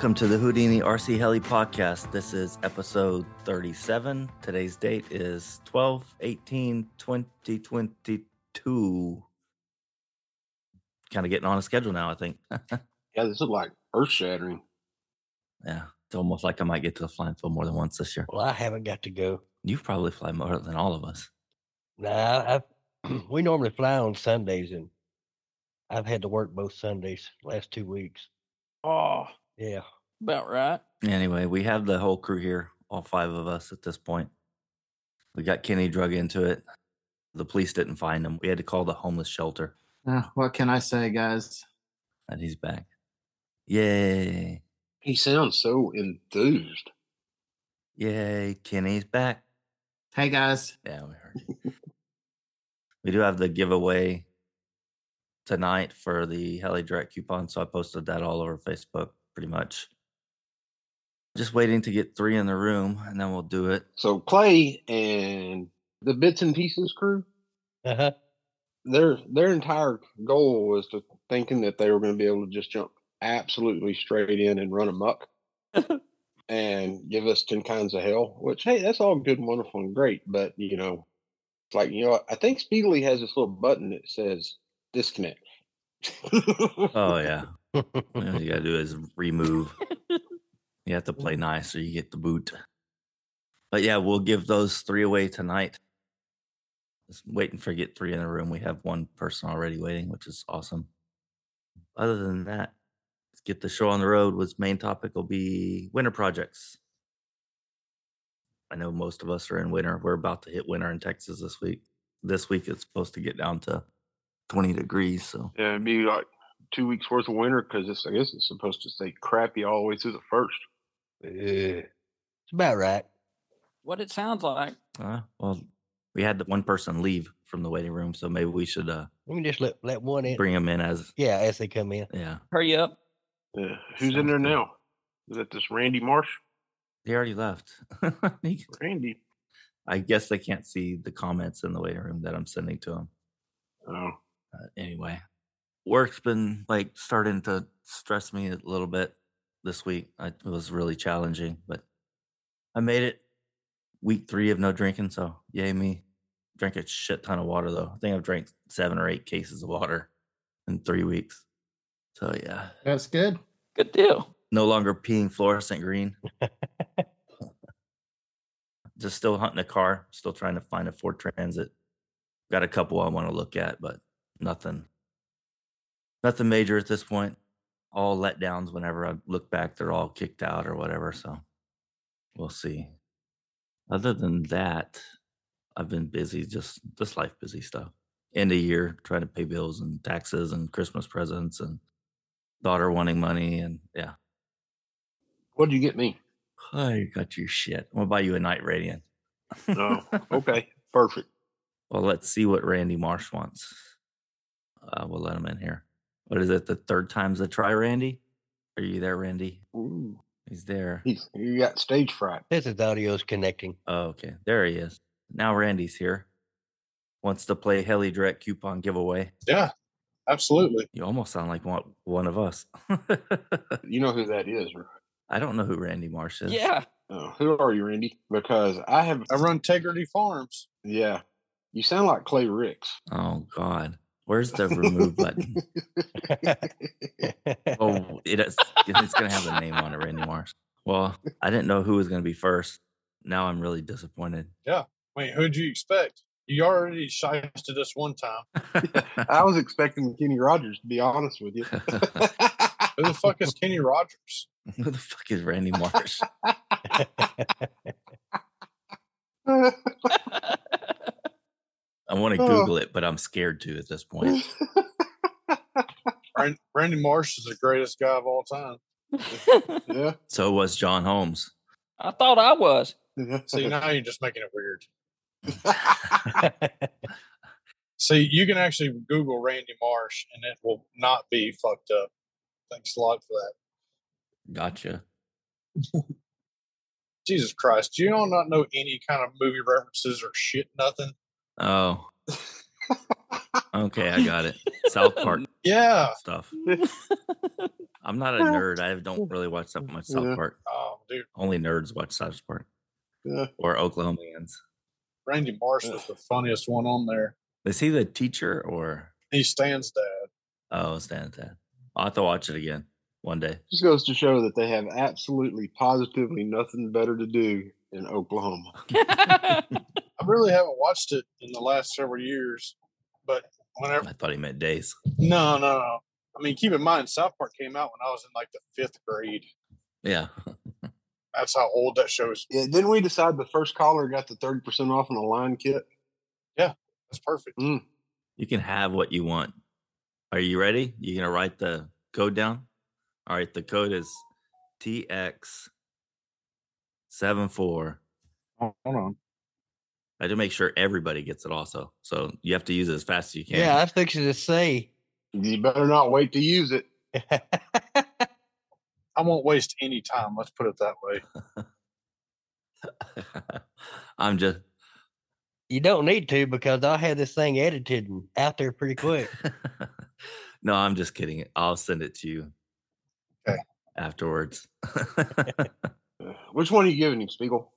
Welcome to the Houdini RC Heli podcast. This is episode 37. Today's date is 12 18 2022. Kind of getting on a schedule now, I think. Yeah, this is like earth shattering. yeah, it's almost like I might get to the flying field more than once this year. Well, I haven't got to go. You've probably fly more than all of us. Nah, I, we normally fly on Sundays, and I've had to work both Sundays last two weeks. Oh, Yeah, about right. Anyway, we have the whole crew here, all five of us at this point. We got Kenny drug into it. The police didn't find him. We had to call the homeless shelter, Uh, what can I say, guys? and he's back. Yay. He sounds so enthused. Yay. Kenny's back. Hey, guys. Yeah, we heard. we do have the giveaway tonight for the Heli Direct coupon, so I posted that all over Facebook pretty much. Just waiting to get three in the room, and then we'll do it. So Clay and the bits and pieces crew, uh-huh. their their entire goal was to thinking that they were going to be able to just jump absolutely straight in and run amok and give us 10 kinds of hell which hey that's all good and wonderful and great but you know it's like you know i think speedily has this little button that says disconnect Oh, yeah. All you got to do is remove. You have to play nice, or you get the boot. But yeah, we'll give those three away tonight. Just waiting for get three in the room. We have one person already waiting, which is awesome. Other than that, let's get the show on the road. Was main topic will be winter projects. I know most of us are in winter. We're about to hit winter in Texas this week. This week it's supposed to get down to 20 degrees. So yeah it'd be like two weeks worth of winter because it's i guess it's supposed to stay crappy all the way through the first Eh, It's about right. What it sounds like. Uh, well, we had the one person leave from the waiting room, so maybe we should uh We can just let let one in. bring them in as Yeah, as they come in. yeah. Hurry up. Yeah. Who's in there good. now? Is that this Randy Marsh? He already left. Randy. I guess they can't see the comments in the waiting room that I'm sending to them. Oh. Uh, anyway, work's been like starting to stress me a little bit this week. I, it was really challenging, but I made it. Week three of no drinking, so yay me. Drank a shit ton of water though. I think I've drank seven or eight cases of water in three weeks. So yeah, That's good. Good deal. no longer peeing fluorescent green. Just still hunting a car, still trying to find a Ford Transit. Got a couple I want to look at, but nothing, nothing major at this point. All letdowns. Whenever I look back, they're all kicked out or whatever. So we'll see. Other than that, I've been busy, just just life busy stuff. End of year, trying to pay bills and taxes and Christmas presents and daughter wanting money and yeah. What'd you get me? I got your shit. I'm gonna buy you a Night Radian. Oh, okay. Perfect. Well, let's see what Randy Marsh wants. Uh, we'll let him in here. What is it? The third time's a try, Randy? Are you there, Randy? Ooh. He's there. He's you got stage fright. This is audio's connecting. Oh, okay. There he is. Now Randy's here. Wants to play Heli Direct coupon giveaway. Yeah, absolutely. You almost sound like one, one of us. You know who that is, right? I don't know who Randy Marsh is. Yeah. Oh, who are you, Randy? Because I have I run Integrity Farms. yeah. You sound like Clay Ricks. Oh God. Where's the remove button? Oh, it is, it's gonna have a name on it, Randy Marsh. Well, I didn't know who was gonna be first. Now I'm really disappointed. Yeah. Wait, who'd you expect? You already shysted us one time. I was expecting Kenny Rogers to be honest with you. Who the fuck is Kenny Rogers? Who the fuck is Randy Marsh? I want to Oh. Google it, but I'm scared to at this point. Randy Marsh is the greatest guy of all time. yeah. So was John Holmes. I thought I was. See, now you're just making it weird. See, you can actually Google Randy Marsh and it will not be fucked up. Thanks a lot for that. Gotcha. Jesus Christ, do you all not know any kind of movie references or shit? Nothing. Oh, Okay, I got it. South Park Yeah. stuff. I'm not a nerd. I don't really watch that much South Yeah. Park. Oh, dude. Only nerds watch South Park Yeah. or Oklahomans. Randy Marsh was the funniest one on there. Is he the teacher or He Stan's dad. oh stand that? I'll have to watch it again one day. Just goes to show that they have absolutely, positively nothing better to do in Oklahoma. I really haven't watched it in the last several years, but whenever I thought he meant days. no, no, no. I mean, keep in mind, South Park came out when I was in like the fifth grade. Yeah. That's how old that show's. Yeah, didn't we decide the first caller got the 30% off on a line kit? Yeah, that's perfect. Mm. You can have what you want. Are you ready? You gonna write the code down? All right, the code is TX seven four. Hold on. I had to make sure everybody gets it also. So you have to use it as fast as you can. Yeah, I was fixing to say. You better not wait to use it. I won't waste any time. Let's put it that way. I'm just you don't need to because I had this thing edited and out there pretty quick. no, I'm just kidding. I'll send it to you. Okay. Afterwards. Which one are you giving him, Spiegel?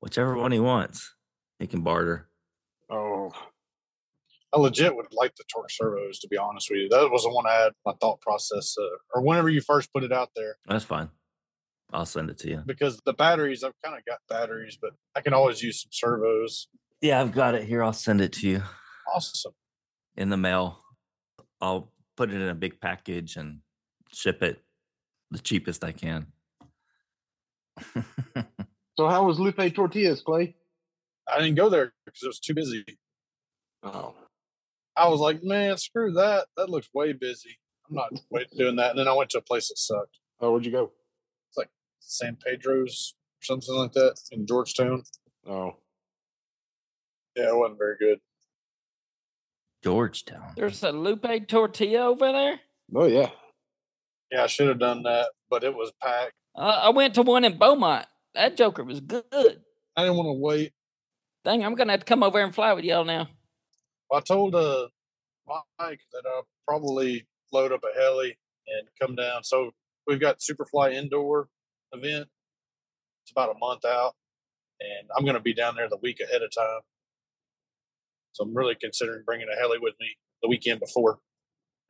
Whichever one he wants. He can barter. Oh, I legit would like the torque servos, to be honest with you. That was the one I had my thought process, uh, or whenever you first put it out there, That's fine. I'll send it to you. because the batteries, I've kind of got batteries, but I can always use some servos. Yeah, I've got it here. I'll send it to you Awesome. in the mail. I'll put it in a big package and ship it the cheapest I can. so how was Lupe Tortillas, Clay? I didn't go there because it was too busy. Oh, I was like, man, screw that. That looks way busy. I'm not doing that. And then I went to a place that sucked. oh, where'd you go? It's like San Pedro's, or something like that, in Georgetown. Oh, Yeah, it wasn't very good. Georgetown. There's a Lupe tortilla over there. oh yeah. Yeah, I should have done that, but it was packed. Uh, I went to one in Beaumont. That joker was good. I didn't want to wait. Dang, I'm gonna have to come over and fly with y'all now. I told uh Mike that I'll probably load up a heli and come down. So we've got Superfly indoor event. It's about a month out, and I'm going to be down there the week ahead of time. So I'm really considering bringing a heli with me the weekend before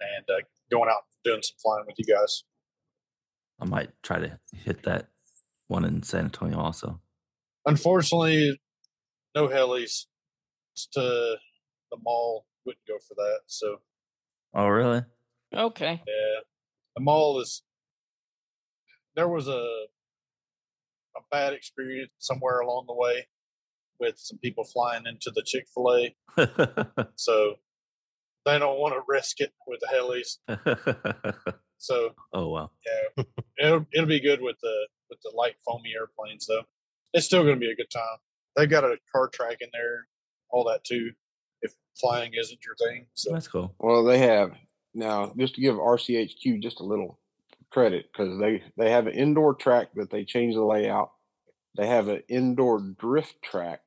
and uh, going out and doing some flying with you guys. I might try to hit that one in San Antonio also. Unfortunately, no helis to the mall. Wouldn't go for that. So Oh, really? Okay. Yeah, the mall is. There was a a bad experience somewhere along the way with some people flying into the Chick Fil A, so they don't want to risk it with the helis. So oh, wow. yeah, it'll it'll be good with the with the light foamy airplanes though. It's still going to be a good time. They got a car track in there, all that too. If flying isn't your thing, so That's cool. Well, they have now. Just to give RCHQ just a little credit because they they have an indoor track that they changed the layout. They have an indoor drift track.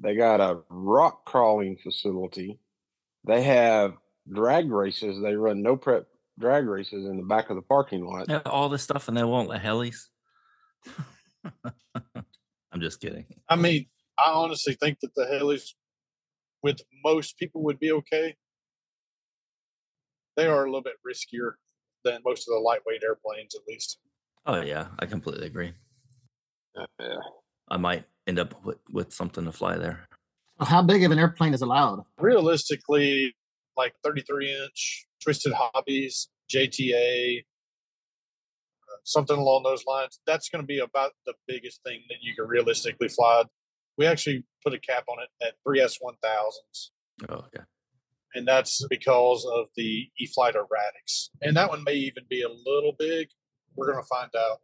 They got a rock crawling facility. They have drag races. They run no prep drag races in the back of the parking lot. All this stuff and they won't let helis. I'm just kidding. I mean, I honestly think that the helis, with most people, would be okay. They are a little bit riskier than most of the lightweight airplanes, at least. Oh yeah, I completely agree. Yeah. I might end up with, with something to fly there. How big of an airplane is allowed? Realistically, like 33 inch twisted hobbies, JTA, uh, something along those lines. That's going to be about the biggest thing that you can realistically fly. We actually put a cap on it at 3S1000s. Oh, okay. and that's because of the E-flite Eratix. And that one may even be a little big. We're going to find out.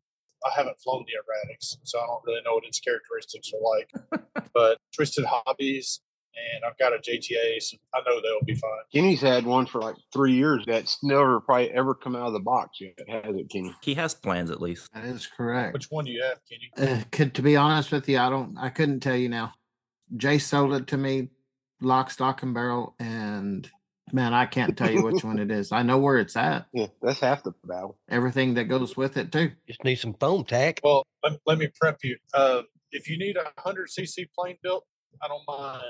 I haven't flown the Eratix, so I don't really know what its characteristics are like. but Twisted Hobbies, and I've got a JTA, so I know they'll be fine. Kenny's had one for like three years. That's never probably ever come out of the box yet, has it, Kenny? He has plans at least. That is correct. Which one do you have, Kenny? Uh, could, to be honest with you, I don't. I couldn't tell you now. Jay sold it to me lock, stock, and barrel, and man, I can't tell you which one it is. I know where it's at. Yeah, that's half the battle. Everything that goes with it too. Just need some foam tack. Well, let, let me prep you. Uh, if you need a hundred cc plane built, I don't mind,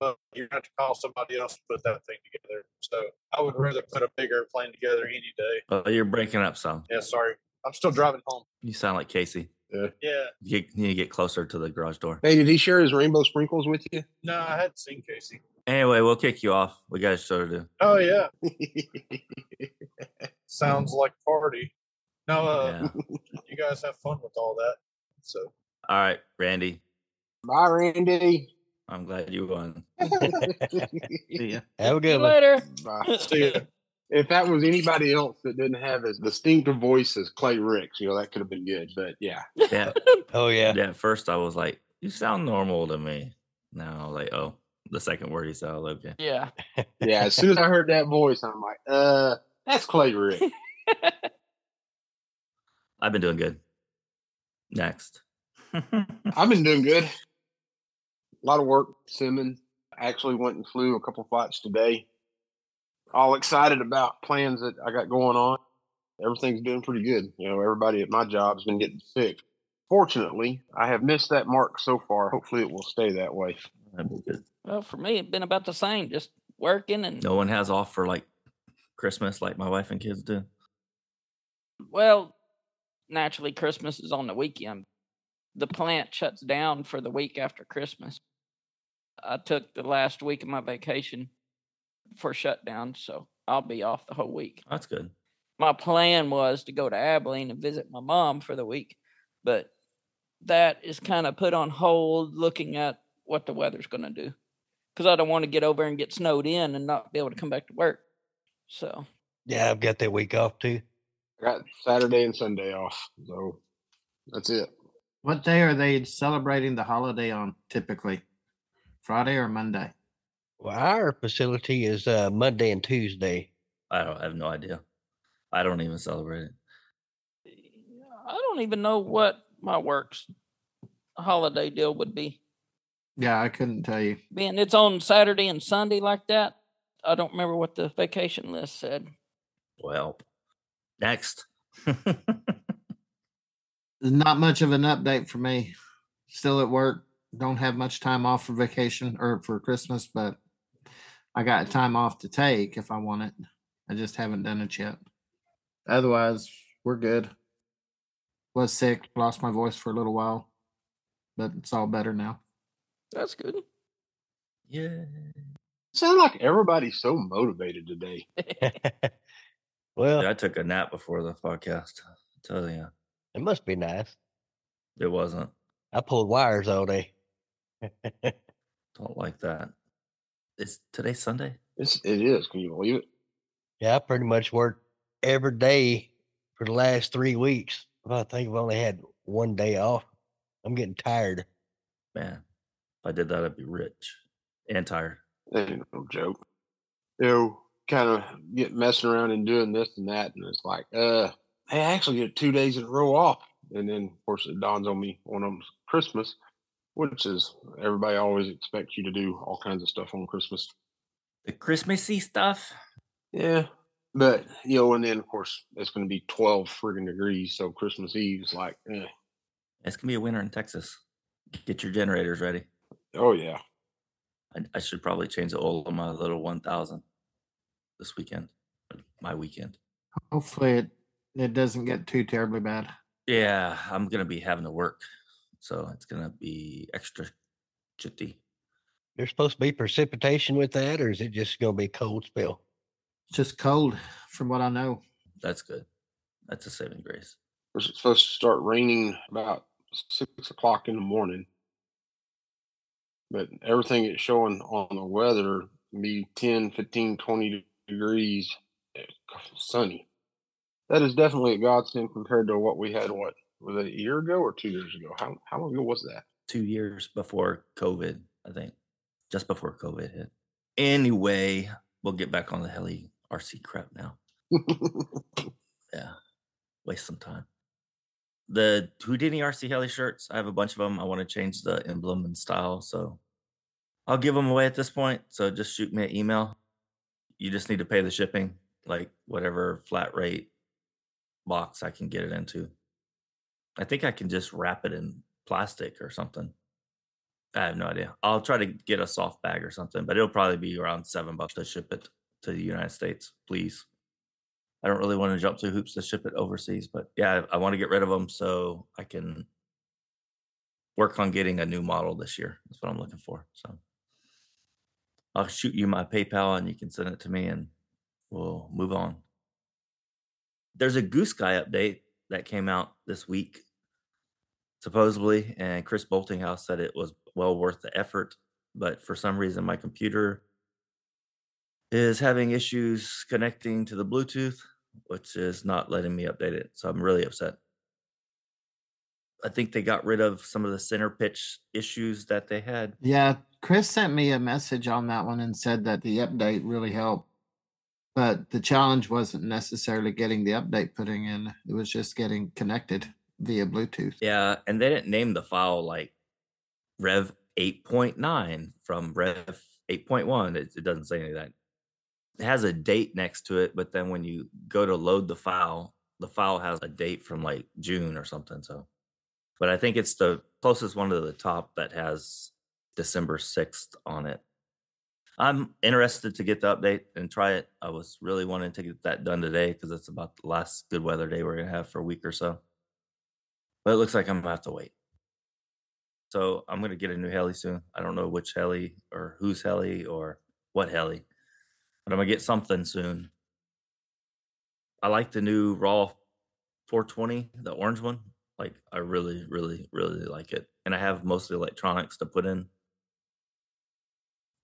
but you're gonna have to call somebody else to put that thing together. So I would rather put a big airplane together any day. Oh, you're breaking up some. Yeah, sorry, I'm still driving home. You sound like Casey. Yeah, You you need to get closer to the garage door. Hey, did he share his rainbow sprinkles with you? no, I hadn't seen Casey. Anyway, we'll kick you off. We got a show to do. Oh yeah, sounds like party. No, uh, Yeah. you guys have fun with all that. So All right, Randy. Bye, Randy. I'm glad you won. See ya. Have a good you one. later. Bye. see ya. If that was anybody else that didn't have as distinctive voice as Clay Ricks, you know, that could have been good. But yeah, Yeah. Oh yeah. yeah. At first, I was like, "You sound normal to me." Now, I was like, "Oh, the second word he said, i okay." Yeah. yeah. As soon as I heard that voice, I'm like, uh, that's Clay Rick. I've been doing good. Next. I've been doing good. A lot of work simming. Actually went and flew a couple flights today. All excited about plans that I got going on. Everything's doing pretty good. You know, everybody at my job's been getting sick. Fortunately, I have missed that mark so far. Hopefully, it will stay that way. That'd be good. Well, for me, it's been about the same. Just working and No one has off for like Christmas, like my wife and kids do. well, naturally, Christmas is on the weekend. The plant shuts down for the week after Christmas. I took the last week of my vacation for shutdown, so I'll be off the whole week. That's good. my plan was to go to Abilene and visit my mom for the week, but that is kind of put on hold looking at what the weather's going to do because I don't want to get over and get snowed in and not be able to come back to work. So, Yeah, I've got that week off too. I got Saturday and Sunday off. So that's it. What day are they celebrating the holiday on typically? Friday or Monday? Well, our facility is uh, Monday and Tuesday. I don't I have no idea. I don't even celebrate it. I don't even know what my work's holiday deal would be. Yeah, I couldn't tell you. Being it's on Saturday and Sunday like that, I don't remember what the vacation list said. Well, next. Not much of an update for me. Still at work. Don't have much time off for vacation or for Christmas, but I got time off to take if I want it. I just haven't done it yet. Otherwise, we're good. Was sick, lost my voice for a little while, but it's all better now. That's good. yeah. Sound like everybody's so motivated today. well, I took a nap before the podcast. I tell you, it must be nice. it wasn't. I pulled wires all day. Don't like that. Is today Sunday? It's, it is. Can you believe it? yeah, I pretty much worked every day for the last three weeks. I think I've only had one day off. I'm getting tired. Man, if I did that, I'd be rich and tired. That ain't no joke. You know, kind of get messing around and doing this and that, and it's like, uh, I actually get two days in a row off, and then of course it dawns on me one of them's Christmas, which is everybody always expects you to do all kinds of stuff on Christmas. The Christmassy stuff. Yeah, but you know, and then of course it's going to be twelve friggin' degrees, so Christmas Eve is like, eh. It's gonna be a winter in Texas. Get your generators ready. oh yeah, I, I should probably change the oil on my little 1000 this weekend, my weekend. Hopefully, it it doesn't get too terribly bad. Yeah, I'm gonna be having to work, so it's gonna be extra chitty. There's supposed to be precipitation with that, or is it just going to be a cold spell? It's just cold, from what I know. That's good. That's a saving grace. it's supposed to start raining about six o'clock in the morning. But everything it's showing on the weather be 10, 15, 20 degrees eh, sunny. That is definitely a godsend compared to what we had, what, was it a year ago or two years ago? How, how long ago was that? Two years before COVID, I think, just before COVID hit. Anyway, we'll get back on the heli RC crap now. Yeah, waste some time. The Houdini RC heli shirts, I have a bunch of them. I want to change the emblem and style, so I'll give them away at this point. So just shoot me an email. You just need to pay the shipping, like whatever flat rate box I can get it into. I think I can just wrap it in plastic or something. I have no idea. I'll try to get a soft bag or something, but it'll probably be around seven bucks to ship it to the United States, please. I don't really want to jump through hoops to ship it overseas, but yeah, I, I want to get rid of them so I can work on getting a new model this year. That's what I'm looking for. So I'll shoot you my PayPal and you can send it to me and we'll move on. There's a Goosky update that came out this week, supposedly, and Chris Boltinghouse said it was well worth the effort. But for some reason, my computer is having issues connecting to the Bluetooth, which is not letting me update it. So I'm really upset. I think they got rid of some of the center pitch issues that they had. Yeah, Chris sent me a message on that one and said that the update really helped. But the challenge wasn't necessarily getting the update putting in, it was just getting connected via Bluetooth. Yeah, and they didn't name the file like Rev 8.9 from Rev 8.1. It, it doesn't say any of that. It has a date next to it, but then when you go to load the file, the file has a date from like June or something. So, but I think it's the closest one to the top that has December 6th on it. I'm interested to get the update and try it. I was really wanting to get that done today because it's about the last good weather day we're gonna have for a week or so. But it looks like I'm gonna have to wait. So I'm gonna get a new heli soon. I don't know which heli or whose heli or what heli, but I'm gonna get something soon. I like the new Raw 420, the orange one. Like I really, really, really like it, and I have most of the electronics to put in.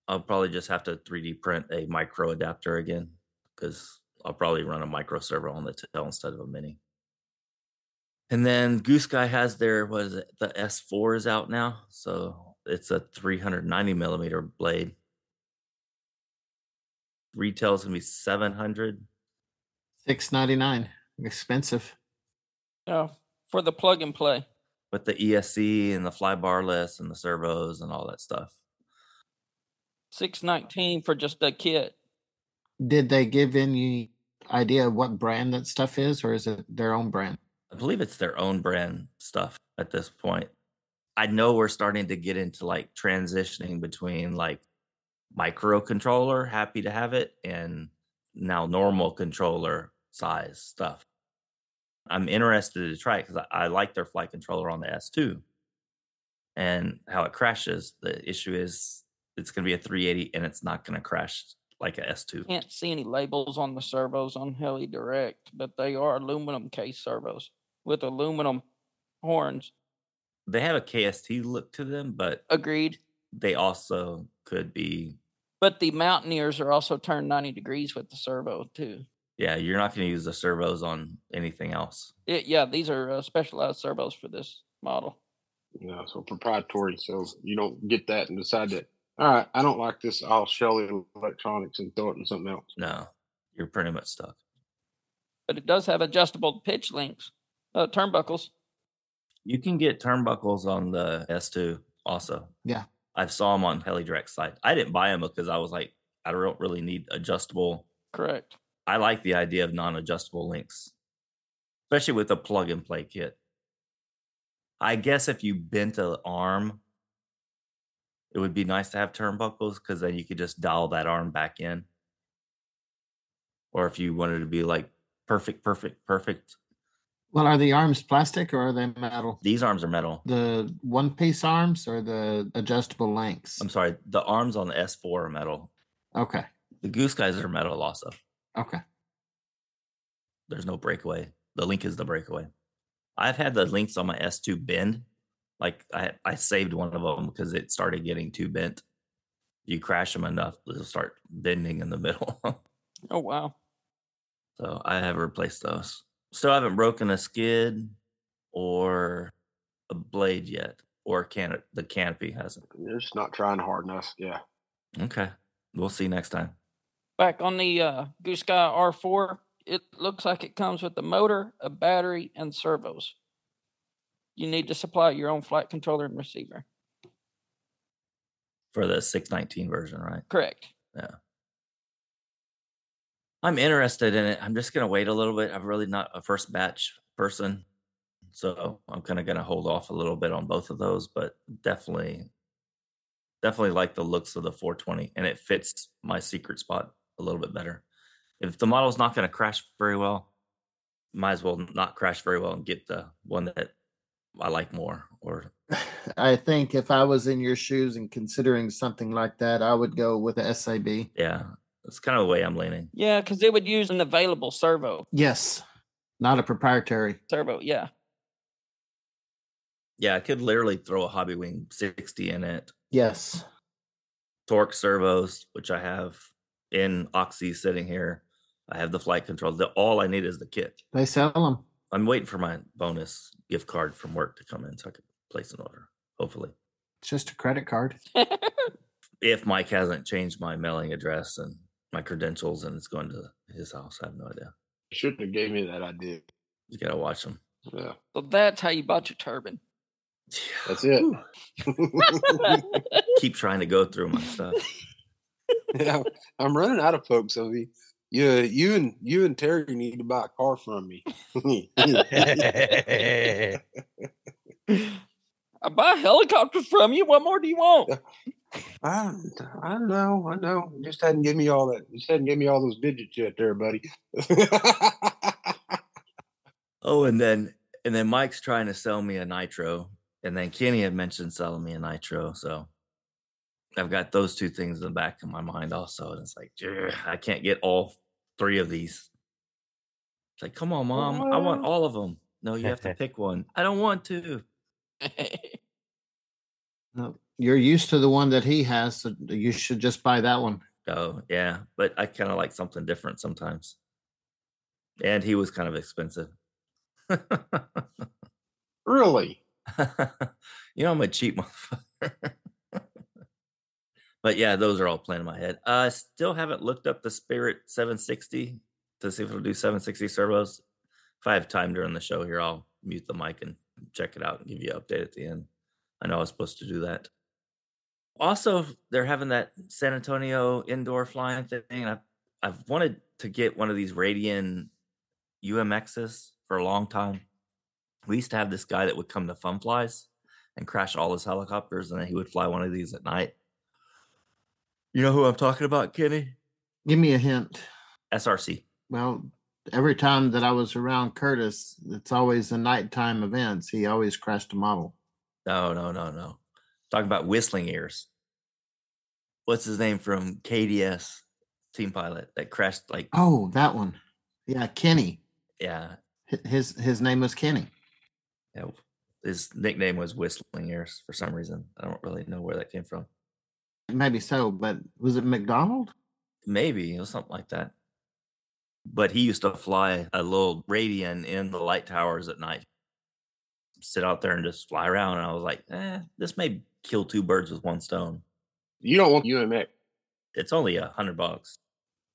I'll probably just have to 3D print a micro adapter again because I'll probably run a micro servo on the tail uh, instead of a mini. And then Goosky has their what is it? The S4 is out now, so it's a 390 millimeter blade. Retail's gonna be 700. Six ninety nine. Expensive. Yeah, for the plug and play. with the ESC and the fly barless and the servos and all that stuff. Six nineteen for just a kit. Did they give any idea what brand that stuff is, or is it their own brand? I believe it's their own brand stuff at this point. I know we're starting to get into like transitioning between like microcontroller, happy to have it, and now normal controller size stuff. I'm interested to try it because I, I like their flight controller on the S2 and how it crashes. The issue is it's going to be a 380 and it's not going to crash like a S2. Can't see any labels on the servos on Heli Direct, but they are aluminum case servos with aluminum horns. They have a KST look to them, but Agreed. they also could be But the Mountaineers are also turned 90 degrees with the servo too. yeah, you're not going to use the servos on anything else. It, yeah, these are uh, specialized servos for this model. Yeah, so proprietary. So you don't get that and decide that. All right, I don't like this. I'll shell the electronics and throw it in something else. No, you're pretty much stuck. But it does have adjustable pitch links, uh, turnbuckles. You can get turnbuckles on the S2 also. Yeah. I saw them on HeliDirect site. I didn't buy them because I was like, I don't really need adjustable. Correct. I like the idea of non-adjustable links, especially with a plug and play kit. I guess if you bent an arm, it would be nice to have turnbuckles because then you could just dial that arm back in. Or if you wanted to be like perfect, perfect, perfect, Well, are the arms plastic or are they metal? these arms are metal. The one piece arms or the adjustable lengths? I'm sorry, the arms on the S4 are metal. Okay. The Goosky's are metal also. Okay. There's no breakaway. The link is the breakaway. I've had the links on my S2 bend. Like I, I saved one of them because it started getting too bent. You crash them enough, they'll start bending in the middle. Oh wow. so I have replaced those. Still haven't broken a skid or a blade yet, or can the canopy hasn't. You're just not trying hard enough. Yeah. Okay, we'll see next time. Back on the uh, Goosky R4, it looks like it comes with a motor, a battery, and servos. You need to supply your own flight controller and receiver. for the 619 version, right? Correct. Yeah. I'm interested in it. I'm just gonna wait a little bit. I'm really not a first batch person, so I'm kind of gonna hold off a little bit on both of those. But definitely, definitely like the looks of the 420, and it fits my secret spot a little bit better. If the model's not gonna crash very well, might as well not crash very well and get the one that I like more. Or I think if I was in your shoes and considering something like that, I would go with the SAB. yeah, that's kind of the way I'm leaning. Yeah, because it would use an available servo. Yes, not a proprietary. Servo, yeah. Yeah, I could literally throw a Hobby Wing 60 in it, Yes. torque servos, which I have in Oxy sitting here. I have the flight controls. The, all I need is the kit. They sell them. I'm waiting for my bonus gift card from work to come in so I can place an order. Hopefully, It's just a credit card. if Mike hasn't changed my mailing address and my credentials and it's going to his house, I have no idea. Shouldn't have gave me that idea. You gotta watch them. Yeah, so that's how you bought your turbine. that's it. Keep trying to go through my stuff. yeah, I'm running out of folks, Ovi. Yeah, you and you and Terry need to buy a car from me. I buy helicopters from you. What more do you want? I, I know, I know. You Just hadn't given me all that. You just hadn't given me all those digits yet, there, buddy. Oh, and then and then Mike's trying to sell me a nitro, and then Kenny had mentioned selling me a nitro. So I've got those two things in the back of my mind also, and it's like I can't get all three of these. It's like, come on, mom, I want all of them. No, you have to pick one. I don't want to. No, You're used to the one that he has, so you should just buy that one. Oh, yeah, but I kind of like something different sometimes. And he was kind of expensive. really? you know, I'm a cheap motherfucker. But yeah, those are all playing in my head. I uh, still haven't looked up the Spirit 760 to see if it'll do 760 servos. If I have time during the show here, I'll mute the mic and check it out and give you an update at the end. I know I was supposed to do that. Also, they're having that San Antonio indoor flying thing. And I've, I've wanted to get one of these Radian UMXs for a long time. We used to have this guy that would come to Fun Flies and crash all his helicopters, and then he would fly one of these at night. You know who I'm talking about, Kenny? Give me a hint. SRC. Well, every time that I was around Curtis, it's always the nighttime events. He always crashed a model. No, no, no, no. Talking about whistling ears. What's his name from KDS Team Pilot that crashed? Like, Oh, that one. Yeah, Kenny. yeah, His his name was Kenny. yeah. His nickname was Whistling Ears for some reason. I don't really know where that came from. Maybe so, but was it McDonald? Maybe it was something like that. But he used to fly a little Radian in the light towers at night, sit out there and just fly around. And I was like, eh, this may kill two birds with one stone. You don't want UMX? It's only a hundred bucks.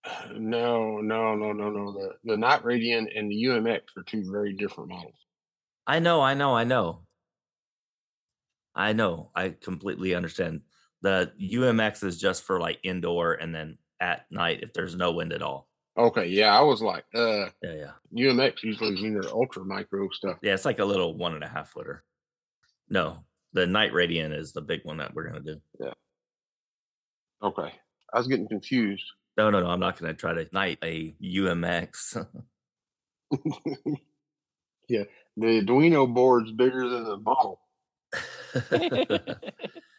No, no, no, no, no. The the Night Radian and the UMX are two very different models. I know, I know, I know. I know. I completely understand. The UMX is just for like indoor and then at night if there's no wind at all. Okay, yeah, I was like, uh, Yeah, yeah. UMX usually is in their ultra micro stuff. Yeah, it's like a little one and a half footer. No, the Night Radian is the big one that we're gonna do. Yeah. Okay, I was getting confused. No, no, no. I'm not going to try to night a UMX. yeah, the Arduino board's bigger than the model.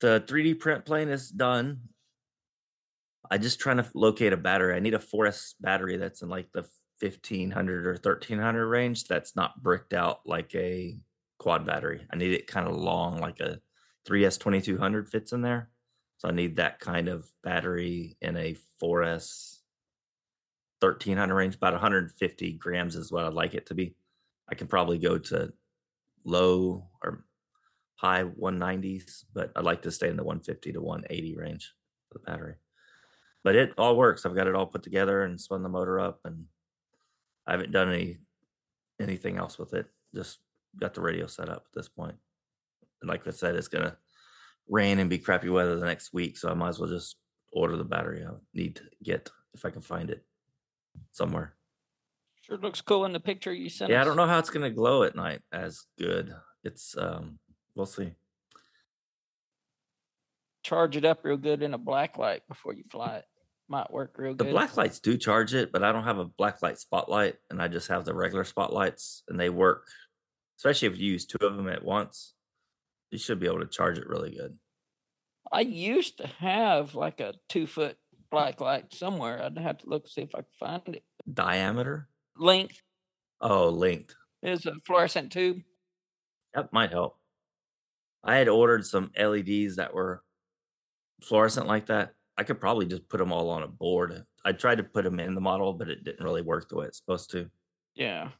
the 3D print plane is done. I just trying to locate a battery. I need a 4S battery that's in like the 1500 or 1300 range. That's not bricked out like a quad battery. I need it kind of long, like a 3S 2200 fits in there. So I need that kind of battery in a 4S 1300 range. About 150 grams is what I'd like it to be. I can probably go to low or high 190s, but I'd like to stay in the 150 to 180 range for the battery. But it all works. I've got it all put together and spun the motor up, and I haven't done any anything else with it. Just got the radio set up at this point. And like I said, it's gonna rain and be crappy weather the next week, so I might as well just order the battery I need to get if I can find it somewhere. Sure looks cool in the picture you sent. Yeah, I don't know how it's gonna glow at night as good. It's um, we'll see. Charge it up real good in a black light before you fly it. Might work real The good. The black lights do charge it, but I don't have a black light spotlight, and I just have the regular spotlights, and they work. Especially if you use two of them at once, you should be able to charge it really good. I used to have like a two foot black light somewhere. I'd have to look see if I could find it. Diameter? Length Oh, length. is a fluorescent tube. That might help. I had ordered some LEDs that were fluorescent like that. I could probably just put them all on a board. I tried to put them in the model, but it didn't really work the way it's supposed to. Yeah.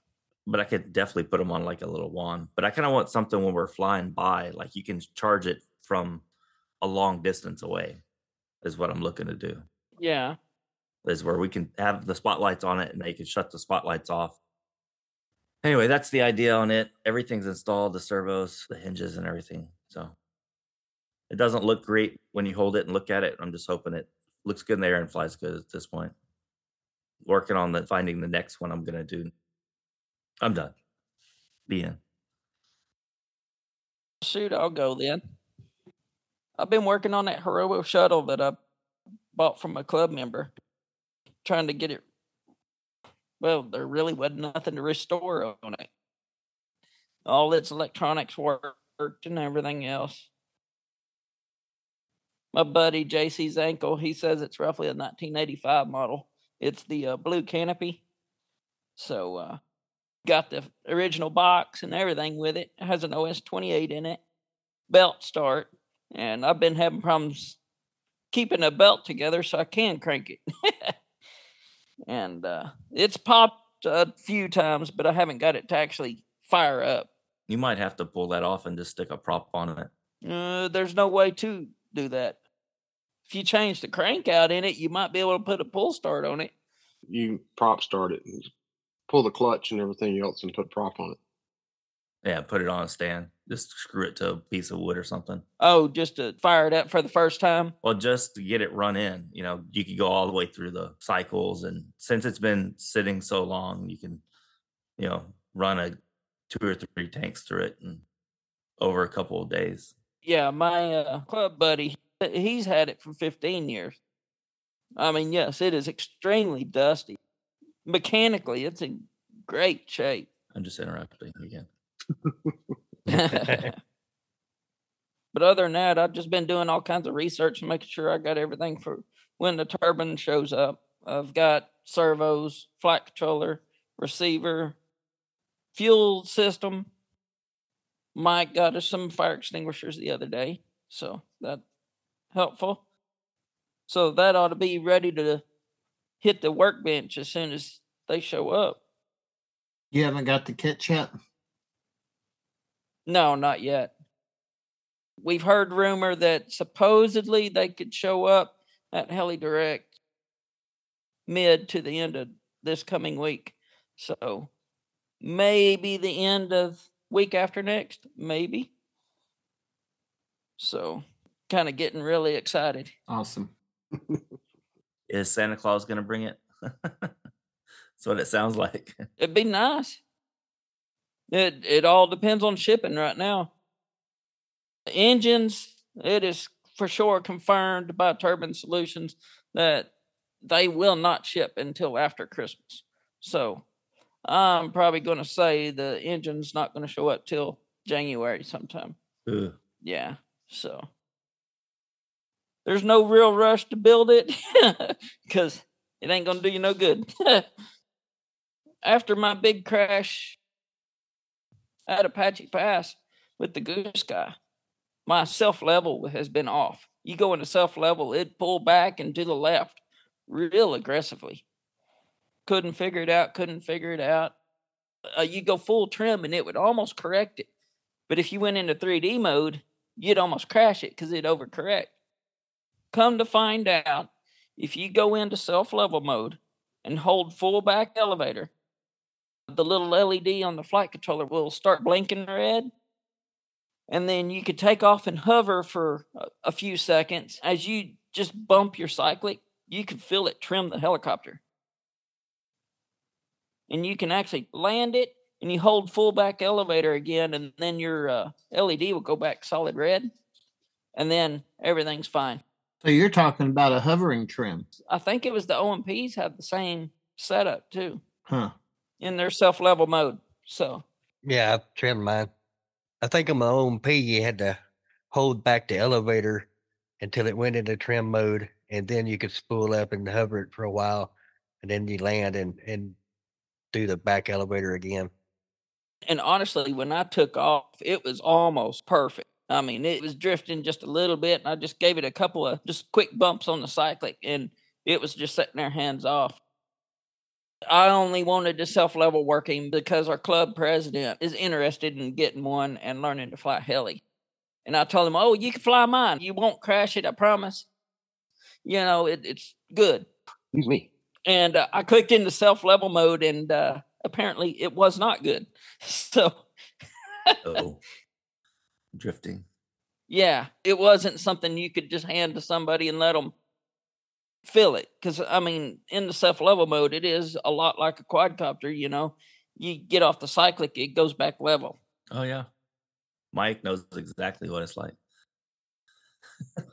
But I could definitely put them on like a little wand. But I kind of want something when we're flying by, like you can charge it from a long distance away, is what I'm looking to do. Yeah. Is where we can have the spotlights on it and they can shut the spotlights off. Anyway, that's the idea on it. Everything's installed, the servos, the hinges, and everything. So it doesn't look great when you hold it and look at it. I'm just hoping it looks good in the air and flies good at this point. Working on the finding the next one I'm gonna do. I'm done. The. Shoot, I'll go then. I've been working on that Hirobo shuttle that I bought from a club member, trying to get it. Well, there really wasn't nothing to restore on it. All its electronics worked and everything else. My buddy JC's Zankel, he says it's roughly a 1985 model. It's the uh, blue canopy. So, uh, got the original box and everything with it. It has an OS 28 in it, belt start, and I've been having problems keeping a belt together so I can crank it. and uh, it's popped a few times, but I haven't got it to actually fire up. You might have to pull that off and just stick a prop on it. Uh, there's no way to do that. If you change the crank out in it, you might be able to put a pull start on it. You prop start it and pull the clutch and everything else and put prop on it. Yeah, put it on a stand. Just screw it to a piece of wood or something. Oh, just to fire it up for the first time. Well, just to get it run in, you know, you could go all the way through the cycles. And since it's been sitting so long, you can, you know, run a two or three tanks through it and over a couple of days. Yeah, my uh, club buddy, he's had it for 15 years. I mean, yes, it is extremely dusty. Mechanically, it's in great shape. I'm just interrupting again. but other than that, I've just been doing all kinds of research and making sure I got everything for when the turbine shows up. I've got servos, flight controller, receiver, fuel system. Mike got us some fire extinguishers the other day, so that helpful. So that ought to be ready to hit the workbench as soon as they show up. You haven't got the kit yet? No, not yet. We've heard rumor that supposedly they could show up at Heli Direct mid to the end of this coming week. So maybe the end of week after next, maybe. So kind of getting really excited. Awesome. Is Santa Claus going to bring it? That's what it sounds like. It'd be nice. It it all depends on shipping right now. The engines, it is for sure confirmed by Turbine Solutions that they will not ship until after Christmas. So I'm probably going to say the engine's not going to show up till January sometime. Ugh. Yeah. So there's no real rush to build it because it ain't going to do you no good. After my big crash at Apache Pass with the Goosky, my self level has been off. You go into self level, it pull back and to the left real aggressively. Couldn't figure it out, couldn't figure it out. Uh, you go full trim and it would almost correct it. But if you went into 3D mode, you'd almost crash it because it'd overcorrect. Come to find out, if you go into self level mode and hold full back elevator, the little LED on the flight controller will start blinking red. and then you could take off and hover for a, few seconds as you just bump your cyclic you can feel it trim the helicopter and you can actually land it and you hold full back elevator again and then your uh, led will go back solid red and then everything's fine So you're talking about a hovering trim, i think it was the omps had the same setup too huh? In their self-level mode so Yeah, I've trimmed mine. I think on my OMP, you had to hold back the elevator until it went into trim mode, and then you could spool up and hover it for a while, and then you land and and do the back elevator again. And honestly, when I took off, it was almost perfect. I mean, it was drifting just a little bit, and I just gave it a couple of just quick bumps on the cyclic, and it was just sitting there hands off. I only wanted the self level working because our club president is interested in getting one and learning to fly heli. And I told him, Oh, you can fly mine. You won't crash it, I promise. You know, it, it's good. Excuse me. And uh, I clicked into self level mode, and uh, apparently it was not good. So, Oh, drifting. yeah, it wasn't something you could just hand to somebody and let them feel it. Because, I mean, in the self level mode, it is a lot like a quadcopter, you know. You get off the cyclic, it goes back level. Oh yeah. Mike knows exactly what it's like.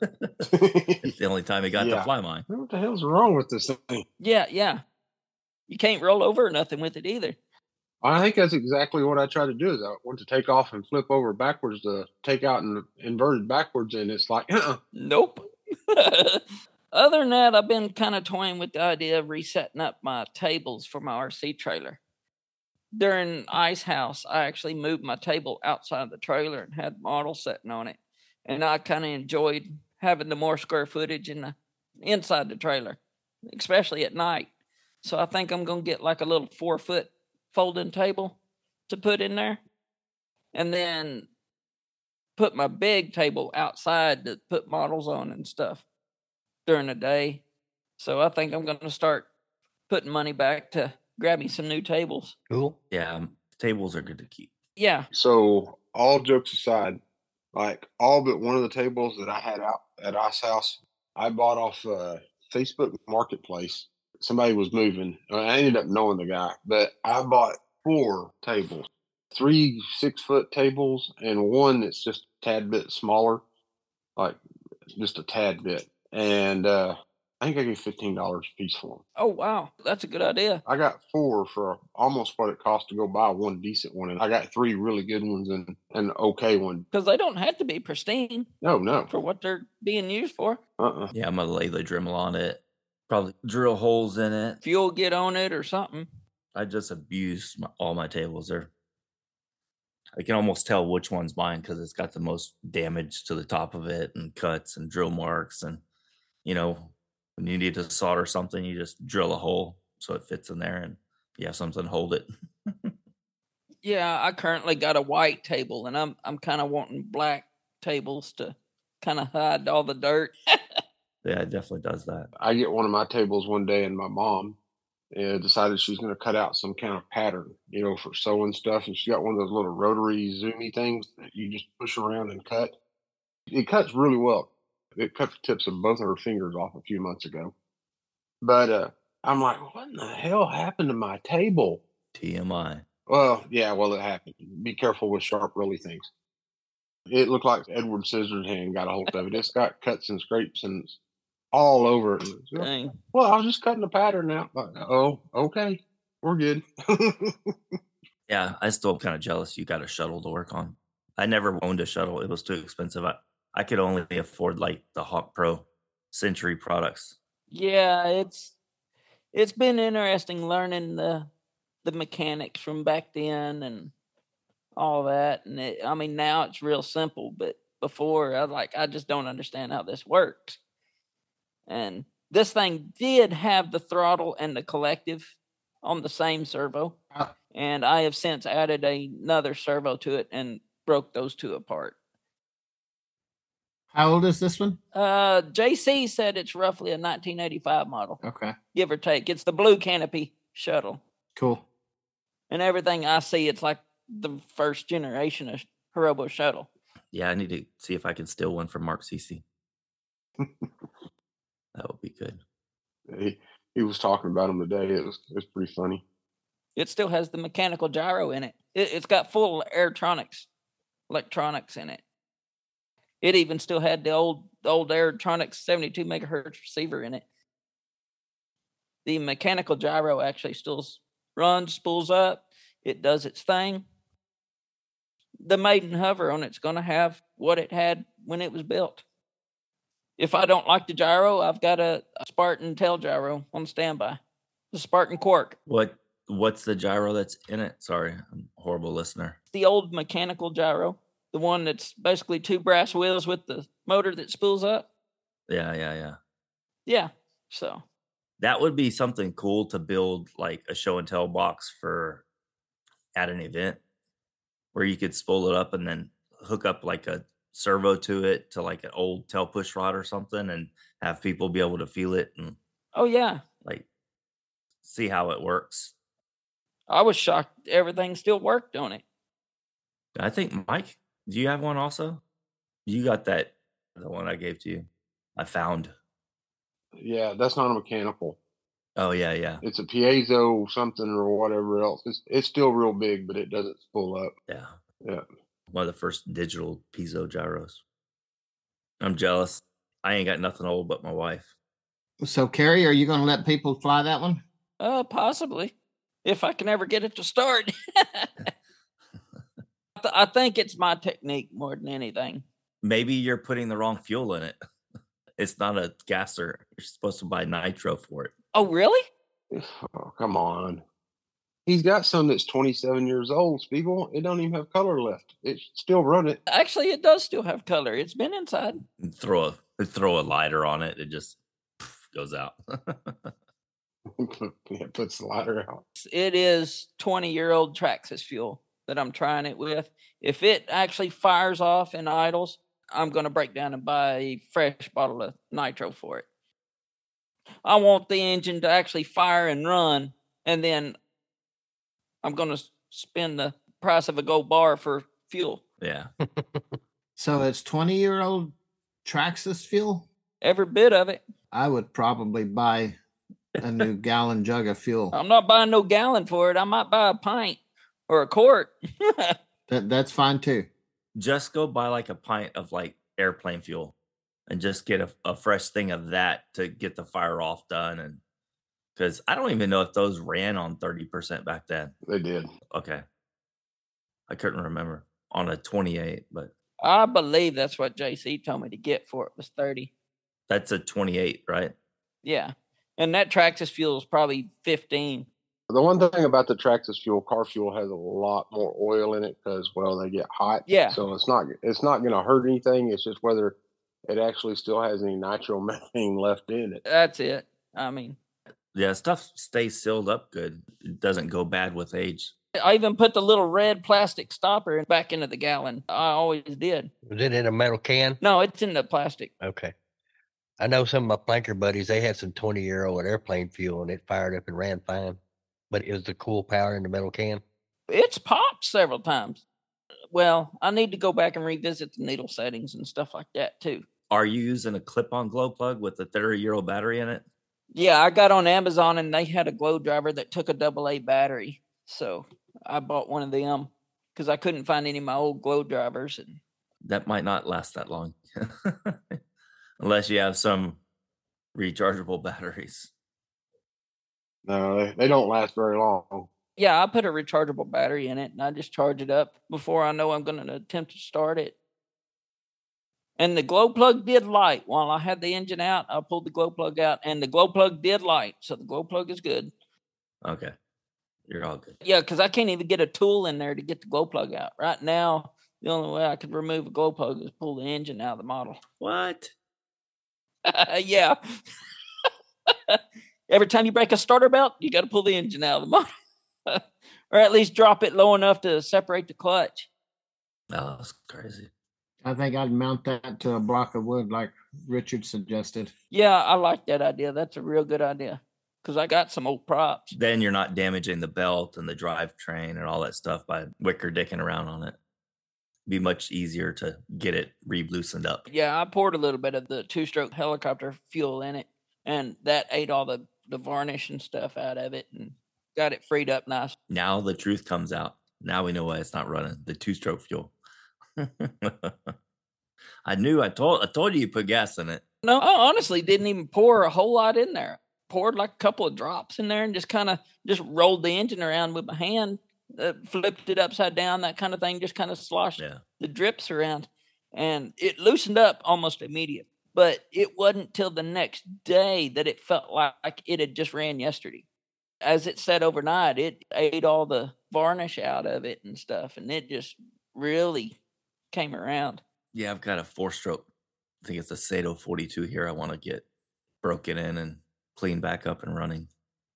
It's the only time he got Yeah. to fly mine. What the hell's wrong with this thing? Yeah, yeah. You can't roll over or nothing with it either. I think that's exactly what I tried to do. Is I went to take off and flip over backwards to take out and inverted backwards, and it's like, uh-uh. Nope. Other than that, I've been kind of toying with the idea of resetting up my tables for my RC trailer. During Ice House, I actually moved my table outside the trailer and had model sitting on it. And I kind of enjoyed having the more square footage in the inside the trailer, especially at night. So I think I'm going to get like a little four foot folding table to put in there. And then put my big table outside to put models on and stuff during the day. So I think I'm going to start putting money back to grab me some new tables. Cool. Yeah, um, tables are good to keep. Yeah. So, all jokes aside, like all but one of the tables that I had out at Ice House, I bought off uh, Facebook Marketplace. Somebody was moving. I ended up knowing the guy, but I bought four tables three six foot tables and one that's just a tad bit smaller, like just a tad bit. And uh, I think I gave $15 a piece for them. Oh, wow. That's a good idea. I got four for almost what it cost to go buy one decent one, and I got three really good ones and an okay one. Because they don't have to be pristine No, no, for what they're being used for. uh-uh. Yeah, I'm gonna lay the Dremel on it. Probably drill holes in it. Fuel get on it or something. I just abuse my, all my tables. They're I can almost tell which one's mine because it's got the most damage to the top of it and cuts and drill marks and you know when you need to solder something you just drill a hole so it fits in there and you have something to hold it. Yeah, I currently got a white table and I'm I'm kind of wanting black tables to kind of hide all the dirt. yeah, it definitely does that. I get one of my tables one day, and my mom uh, decided she's going to cut out some kind of pattern, you know, for sewing stuff. And she got one of those little rotary zoomy things that you just push around and cut. It cuts really well. It cut the tips of both of her fingers off a few months ago. But uh, I'm like, what in the hell happened to my table? TMI. Well, yeah, well, it happened. Be careful with sharp, really things. It looked like Edward Scissorhands hand got a hold of it. It's got cuts and scrapes and all over it. Dang. Well, I was just cutting a pattern out. Like, oh, okay, we're good. Yeah, I still kind of jealous you got a shuttle to work on. I never owned a shuttle. It was too expensive. I, I could only afford like the Hawk Pro Century products. Yeah, it's it's been interesting learning the the mechanics from back then and all that. And it, I mean, now it's real simple, but before I like I just don't understand how this worked. And this thing did have the throttle and the collective on the same servo, and I have since added another servo to it and broke those two apart. How old is this one? Uh, JC said it's roughly a 1985 model. Okay, give or take. It's the blue canopy shuttle. cool. And everything I see, it's like the first generation of Hirobo shuttle. Yeah, I need to see if I can steal one from Mark CC. that would be good. He he was talking about them today. It was it was pretty funny. It still has the mechanical gyro in it. it it's got full electronics, electronics in it. It even still had the old old Airtronics 72 megahertz receiver in it. The mechanical gyro actually still runs, spools up, it does its thing. The maiden hover on it's going to have what it had when it was built. If I don't like the gyro, I've got a, a Spartan tail gyro on standby. The Spartan Quark. What what's the gyro that's in it? Sorry, I'm a horrible listener. the old mechanical gyro, the one that's basically two brass wheels with the motor that spools up. Yeah, yeah, yeah. Yeah. So That would be something cool to build like a show and tell box for at an event where you could spool it up and then hook up like a servo to it to like an old tail push rod or something and have people be able to feel it and oh yeah. like see how it works. I was shocked everything still worked on it. I think Mike, do you have one also? You got that the one I gave to you. I found. Yeah, that's not a mechanical. Oh yeah, yeah. It's a piezo something or whatever else. It's it's still real big, but it doesn't spool up. Yeah. Yeah. One of the first digital piezo gyros. I'm jealous. I ain't got nothing old but my wife. So, Kerry, are you going to let people fly that one? Uh possibly. If I can ever get it to start. I th- I think it's my technique more than anything. Maybe you're putting the wrong fuel in it. It's not a gasser. You're supposed to buy nitro for it. Oh really? Oh, come on. He's got some that's 27 years old, Spiegel. It don't even have color left. It still run it. Actually it does still have color. It's been inside. And throw a throw a lighter on it. It just goes out. it puts the lighter out. it is 20 year old Traxxas fuel that I'm trying it with. If it actually fires off and idles, I'm going to break down and buy a fresh bottle of nitro for it. I want the engine to actually fire and run, and then I'm going to spend the price of a gold bar for fuel. yeah. So, it's 20 year old Traxxas fuel? Every bit of it. I would probably buy a new gallon jug of fuel. I'm not buying no gallon for it. I might buy a pint or a quart. That, that's fine too. just go buy like a pint of like airplane fuel and just get a, a fresh thing of that to get the fire off done and because i don't even know if those ran on 30% back then They did. okay i couldn't remember on a 28 but I believe that's what JC told me to get for it was 30. that's a 28 right Yeah. And that Traxxas fuel is probably 15. The one thing about the Traxxas fuel, car fuel has a lot more oil in it because, well, they get hot. Yeah. So it's not it's not going to hurt anything. It's just whether it actually still has any nitromethane left in it. That's it. I mean, yeah stuff stays sealed up good it doesn't go bad with age I even put the little red plastic stopper back into the gallon. I always did. Was it in a metal can? No, it's in the plastic. Okay. I know some of my planker buddies, they had some 20 year old airplane fuel and it fired up and ran fine. But it was the cool power in the metal can. It's popped several times. Well, I need to go back and revisit the needle settings and stuff like that too. are you using a clip-on glow plug with a 30 year old battery in it Yeah, I got on Amazon and they had a glow driver that took a double A battery. So I bought one of them because I couldn't find any of my old glow drivers. And that might not last that long unless you have some rechargeable batteries No, they, they don't last very long. yeah, I put a rechargeable battery in it and I just charge it up before I know I'm going to attempt to start it. And the glow plug did light while I had the engine out. I pulled the glow plug out and the glow plug did light. So the glow plug is good. okay you're all good Yeah, because I can't even get a tool in there to get the glow plug out. Right now, the only way I could remove a glow plug is pull the engine out of the model. what yeah. Every time you break a starter belt, you got to pull the engine out of the motor, or at least drop it low enough to separate the clutch. no that's crazy I think I'd mount that to a block of wood like Richard suggested. Yeah, I like that idea. That's a real good idea. Because I got some old props. then you're not damaging the belt and the drivetrain and all that stuff by wicker dicking around on it. be much easier to get it re-loosened up. Yeah, I poured a little bit of the two stroke helicopter fuel in it, and that ate all the, the varnish and stuff out of it and got it freed up nice. Now the truth comes out. Now we know why it's not running the two-stroke fuel. I knew. I told. I told you you put gas in it. No, I honestly didn't even pour a whole lot in there. Poured like a couple of drops in there and just kind of just rolled the engine around with my hand, uh, flipped it upside down, that kind of thing. Just kind of sloshed Yeah. the drips around, and it loosened up almost immediate. But it wasn't till the next day that it felt like it had just ran yesterday. As it sat overnight, it ate all the varnish out of it and stuff, and it just really came around. Yeah, I've got a four-stroke. I think it's a Saito 42 here. I want to get broken in and clean back up and running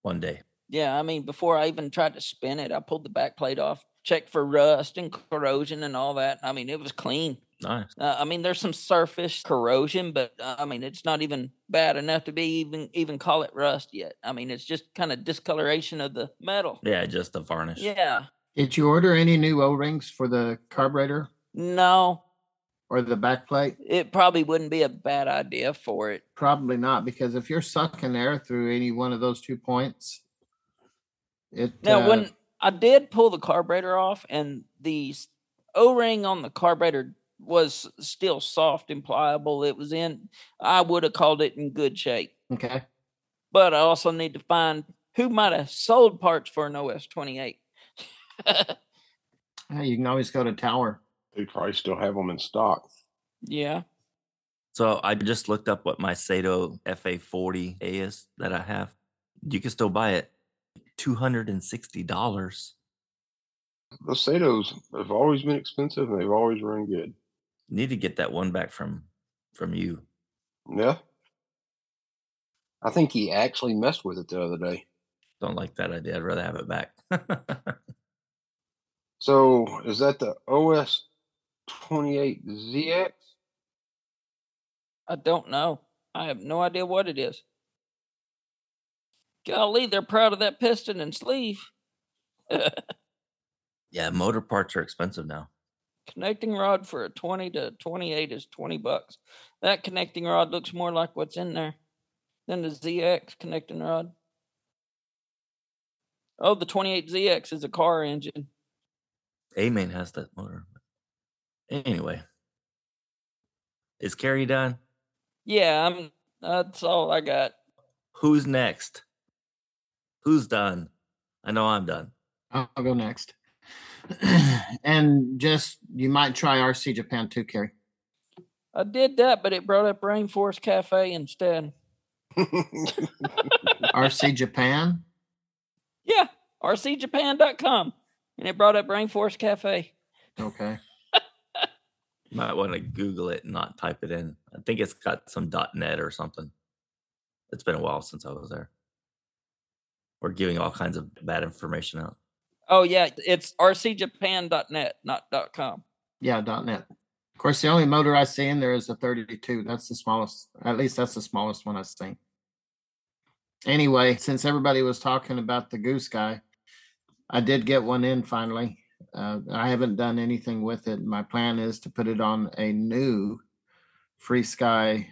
one day. Yeah, I mean, before I even tried to spin it, I pulled the back plate off, checked for rust and corrosion and all that. I mean, it was clean. Nice. Uh, I mean, there's some surface corrosion, but uh, I mean, it's not even bad enough to be even even call it rust yet. I mean, it's just kind of discoloration of the metal. Yeah, just the varnish. Yeah. Did you order any new O rings for the carburetor No, or the back plate? it probably wouldn't be a bad idea for it. Probably not, because if you're sucking air through any one of those two points, it Now, uh, when I did pull the carburetor off, and the O ring on the carburetor was still soft and pliable, it was in. I would have called it in good shape. okay, but I also need to find who might have sold parts for an OS 28. Yeah, you can always go to Tower. They probably still have them in stock. yeah. So I just looked up what my Saito FA40 is that I have. You can still buy it. Two hundred and sixty dollars. The Saitos have always been expensive and they've always run good. Need to get that one back from from you. Yeah. I think he actually messed with it the other day. Don't like that idea. I'd rather have it back. So is that the OS 28ZX? I don't know. I have no idea what it is. Golly, they're proud of that piston and sleeve. yeah, motor parts are expensive now. Connecting rod for a 20 to 28 is 20 bucks. That connecting rod looks more like what's in there than the ZX connecting rod. Oh, the 28ZX is a car engine. A main has that motor. Anyway, is Kerry done? Yeah, I'm that's all I got. Who's next? Who's done? I know I'm done. I'll I'll go next. and just you might try RC Japan too, Kerry. I did that, but it brought up Rainforest Cafe instead. RC Japan. Yeah, rcjapan.com. And it brought up Rainforest Cafe. Okay. You might want to Google it and not type it in. I think it's got some .net or something. It's been a while since I was there. We're giving all kinds of bad information out. Oh yeah, it's rcjapan.net, not .com. Yeah, .net. Of course, the only motor I see in there is a 32. That's the smallest. At least that's the smallest one I've seen. Anyway, since everybody was talking about the Goosky, I did get one in finally. Uh, I haven't done anything with it. My plan is to put it on a new FrSky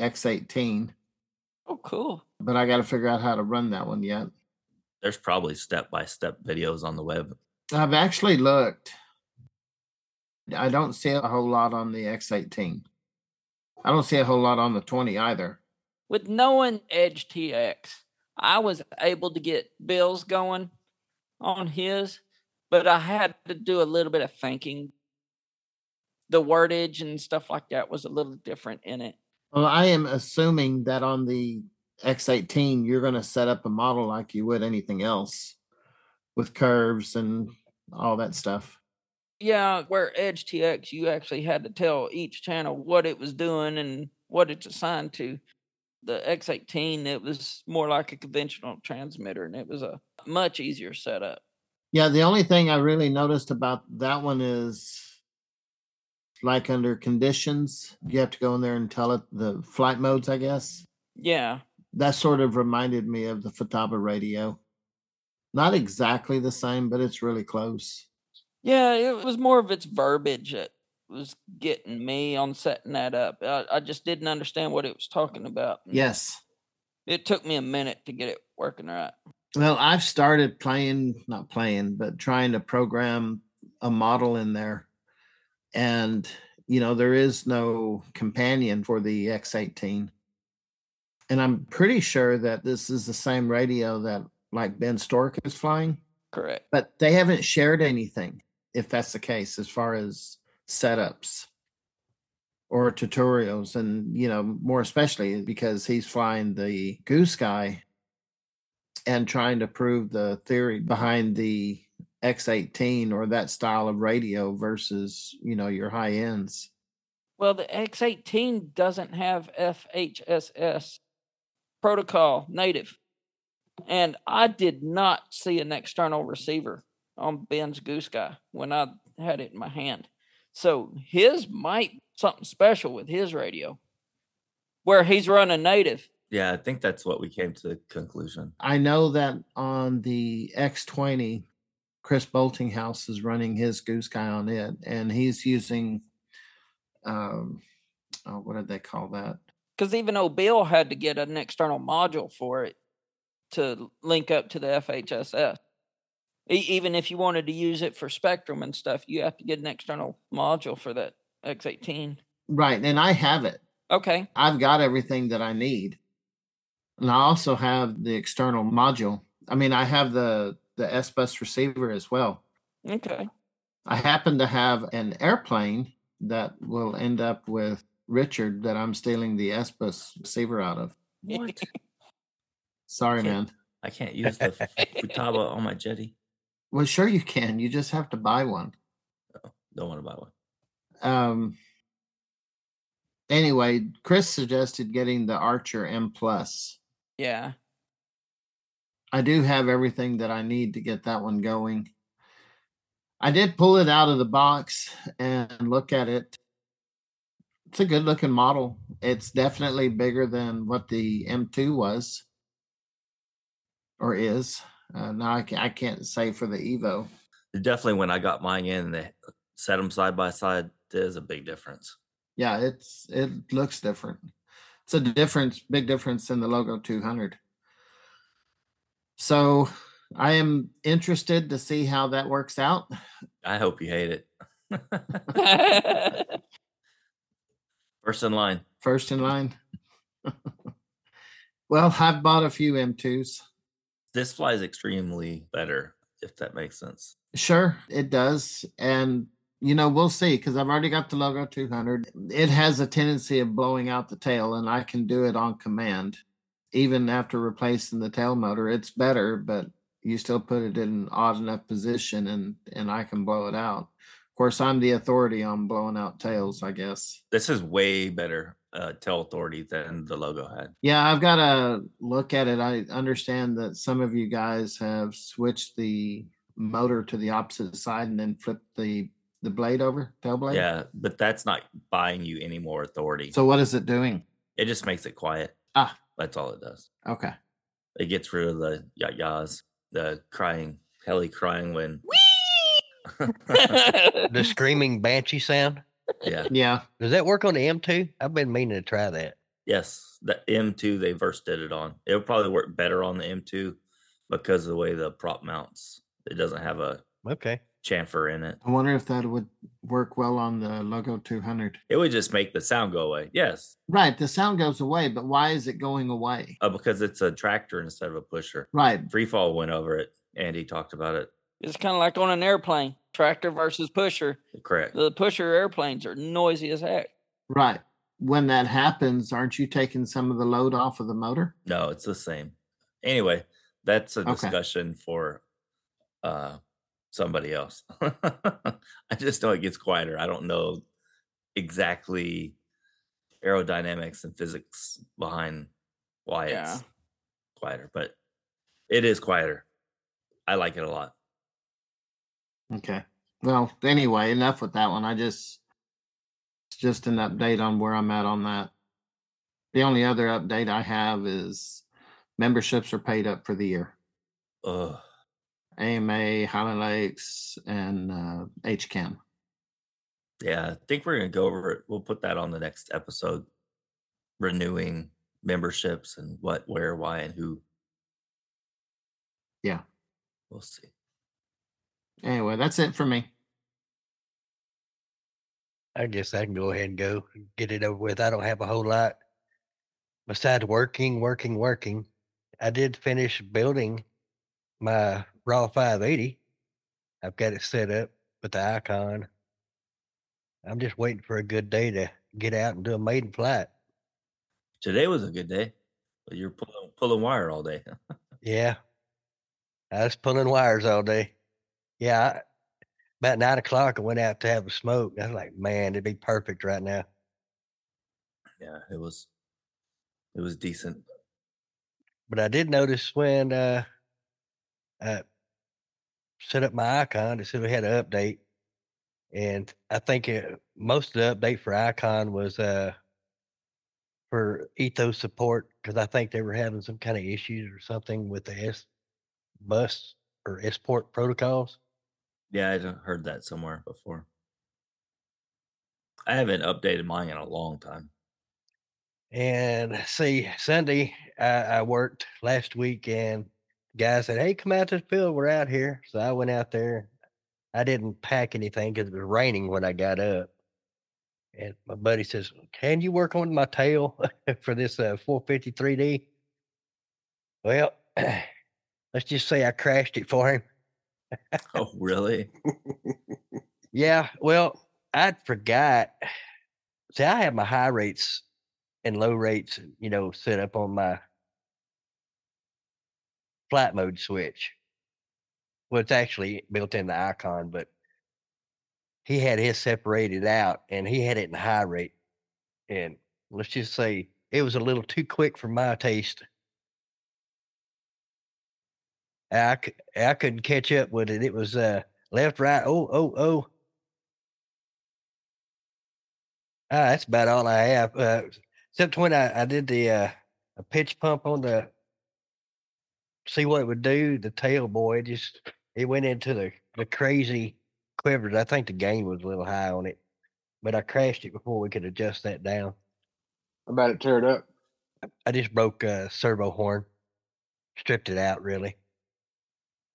X18, Oh, cool. but I got to figure out how to run that one yet. There's probably step by step videos on the web. I've actually looked. I don't see a whole lot on the X18. I don't see a whole lot on the 20 either. with knowing Edge TX, I was able to get bills going on his, but I had to do a little bit of thinking. The wordage and stuff like that was a little different in it. Well, I am assuming that on the X18, you're going to set up a model like you would anything else with curves and all that stuff. Yeah, where Edge TX, you actually had to tell each channel what it was doing and what it's assigned to. The X18, it was more like a conventional transmitter and it was a much easier setup. Yeah, the only thing I really noticed about that one is like under conditions, you have to go in there and tell it the flight modes, I guess. Yeah, that sort of reminded me of the Futaba radio. Not exactly the same, but it's really close. Yeah, it was more of its verbiage that was getting me on setting that up. I, I just didn't understand what it was talking about. Yes. It took me a minute to get it working right. Well, I've started playing, not playing, but trying to program a model in there. And, you know, there is no companion for the X18. And I'm pretty sure that this is the same radio that like Ben Storick is flying, Correct. but they haven't shared anything, if that's the case, as far as setups or tutorials. And, you know, more especially because he's flying the Goosky and trying to prove the theory behind the X18 or that style of radio versus, you know, your high ends. Well, the X18 doesn't have FHSS protocol native. And I did not see an external receiver on Ben's Goosky when I had it in my hand. So his might something special with his radio where he's running native. Yeah, I think that's what we came to the conclusion. I know that on the X20, Chris Boltinghouse is running his Goosky on it, and he's using, um, oh, what did they call that? Because even though Bill had to get an external module for it to link up to the FHSS. E- even if you wanted to use it for Spektrum and stuff, you have to get an external module for that X18. Right, and I have it. Okay. I've got everything that I need. And I also have the external module. I mean, I have the the S bus receiver as well. Okay. I happen to have an airplane that will end up with Richard that I'm stealing the S saver out of. What? Sorry, Okay. man. I can't use the Futaba on my jetty. Well, sure you can. You just have to buy one. Don't want to buy one. Um. Anyway, Chris suggested getting the Archer M Plus. Yeah. I do have everything that I need to get that one going. I did pull it out of the box and look at it. It's a good looking model. It's definitely bigger than what the M2 was or is. Uh, now I, ca- I can't say for the Evo. Definitely, when I got mine in, they set them side by side. There's a big difference. Yeah, it's it looks different. It's a difference, big difference in the logo 200. So I am interested to see how that works out. I hope you hate it. First in line. First in line. well, I've bought a few M2s. This flies extremely better, if that makes sense. Sure, it does. And, you know, we'll see because I've already got the logo 200. It has a tendency of blowing out the tail, and I can do it on command. Even after replacing the tail motor, it's better, but you still put it in an odd enough position and and I can blow it out. Of course, I'm the authority on blowing out tails, I guess. This is way better uh, tail authority than the logo had. Yeah, I've got to look at it. I understand that some of you guys have switched the motor to the opposite side and then flipped the the blade over, tail blade. Yeah, but that's not buying you any more authority. So what is it doing? it just makes it quiet. Ah. That's all it does. Okay. It gets rid of the yah yahs, the crying, Helly crying when. The screaming banshee sound. yeah. Yeah. Does that work on the M2? I've been meaning to try that. Yes. The M2 they first did it on. It would probably work better on the M2 because of the way the prop mounts. It doesn't have a Okay. chamfer in it. I wonder if that would work well on the Logo 200. It would just make the sound go away. Yes. Right. The sound goes away, but why is it going away? Uh, because it's a tractor instead of a pusher. Right. Freefall went over it. Andy talked about it. It's kind of like on an airplane tractor versus pusher. Correct. The pusher airplanes are noisy as heck. Right. When that happens, aren't you taking some of the load off of the motor? No, it's the same. Anyway, that's a Okay. discussion for uh somebody else. I just know it gets quieter. I don't know exactly aerodynamics and physics behind why Yeah. it's quieter, but it is quieter. I like it a lot. Okay. Well, anyway, enough with that one. I just it's just an update on where I'm at on that. The only other update I have is memberships are paid up for the year. Ugh. AMA, Highland Lakes, and uh, HCAM. Yeah, I think we're gonna go over it. We'll put that on the next episode. Renewing memberships and what, where, why, and who. Yeah. We'll see. Anyway, that's it for me. I guess I can go ahead and go get it over with. I don't have a whole lot besides working, working, working. I did finish building my Raw 580. I've got it set up with the Ikon. I'm just waiting for a good day to get out and do a maiden flight. Today was a good day, but you're pulling pulling wire all day. Yeah. I was pulling wires all day. Yeah. I, about nine o'clock, I went out to have a smoke. I was like, man, it'd be perfect right now. yeah, it was. It was decent. But I did notice when uh, I set up my Ikon, it said we had an update. And I think it, most of the update for Ikon was uh, for ethos support because I think they were having some kind of issues or something with the S bus or S-port protocols. Yeah, I heard that somewhere before. I haven't updated mine in a long time. And see, Sunday I, I worked last week, and guy said, "Hey, come out to the field. We're out here." So I went out there. I didn't pack anything because it was raining when I got up. And my buddy says, "Can you work on my tail for this uh, 453D?" Well, let's just say I crashed it for him. Oh, really? Yeah, well, I forgot. See, I have my high rates and low rates, you know, set up on my flight mode switch. Well, it's actually built in the Ikon, but he had his separated out and he had it in high rate. And let's just say it was a little too quick for my taste. I, I couldn't catch up with it. It was uh left, right, oh, oh, oh. Ah, that's about all I have. Uh, except when I, I did the uh, a pitch pump on the see what it would do. The tail boy just it went into the the crazy quivers. I think the gain was a little high on it, but I crashed it before we could adjust that down. About it tear it up. I just broke a servo horn, stripped it out. Really,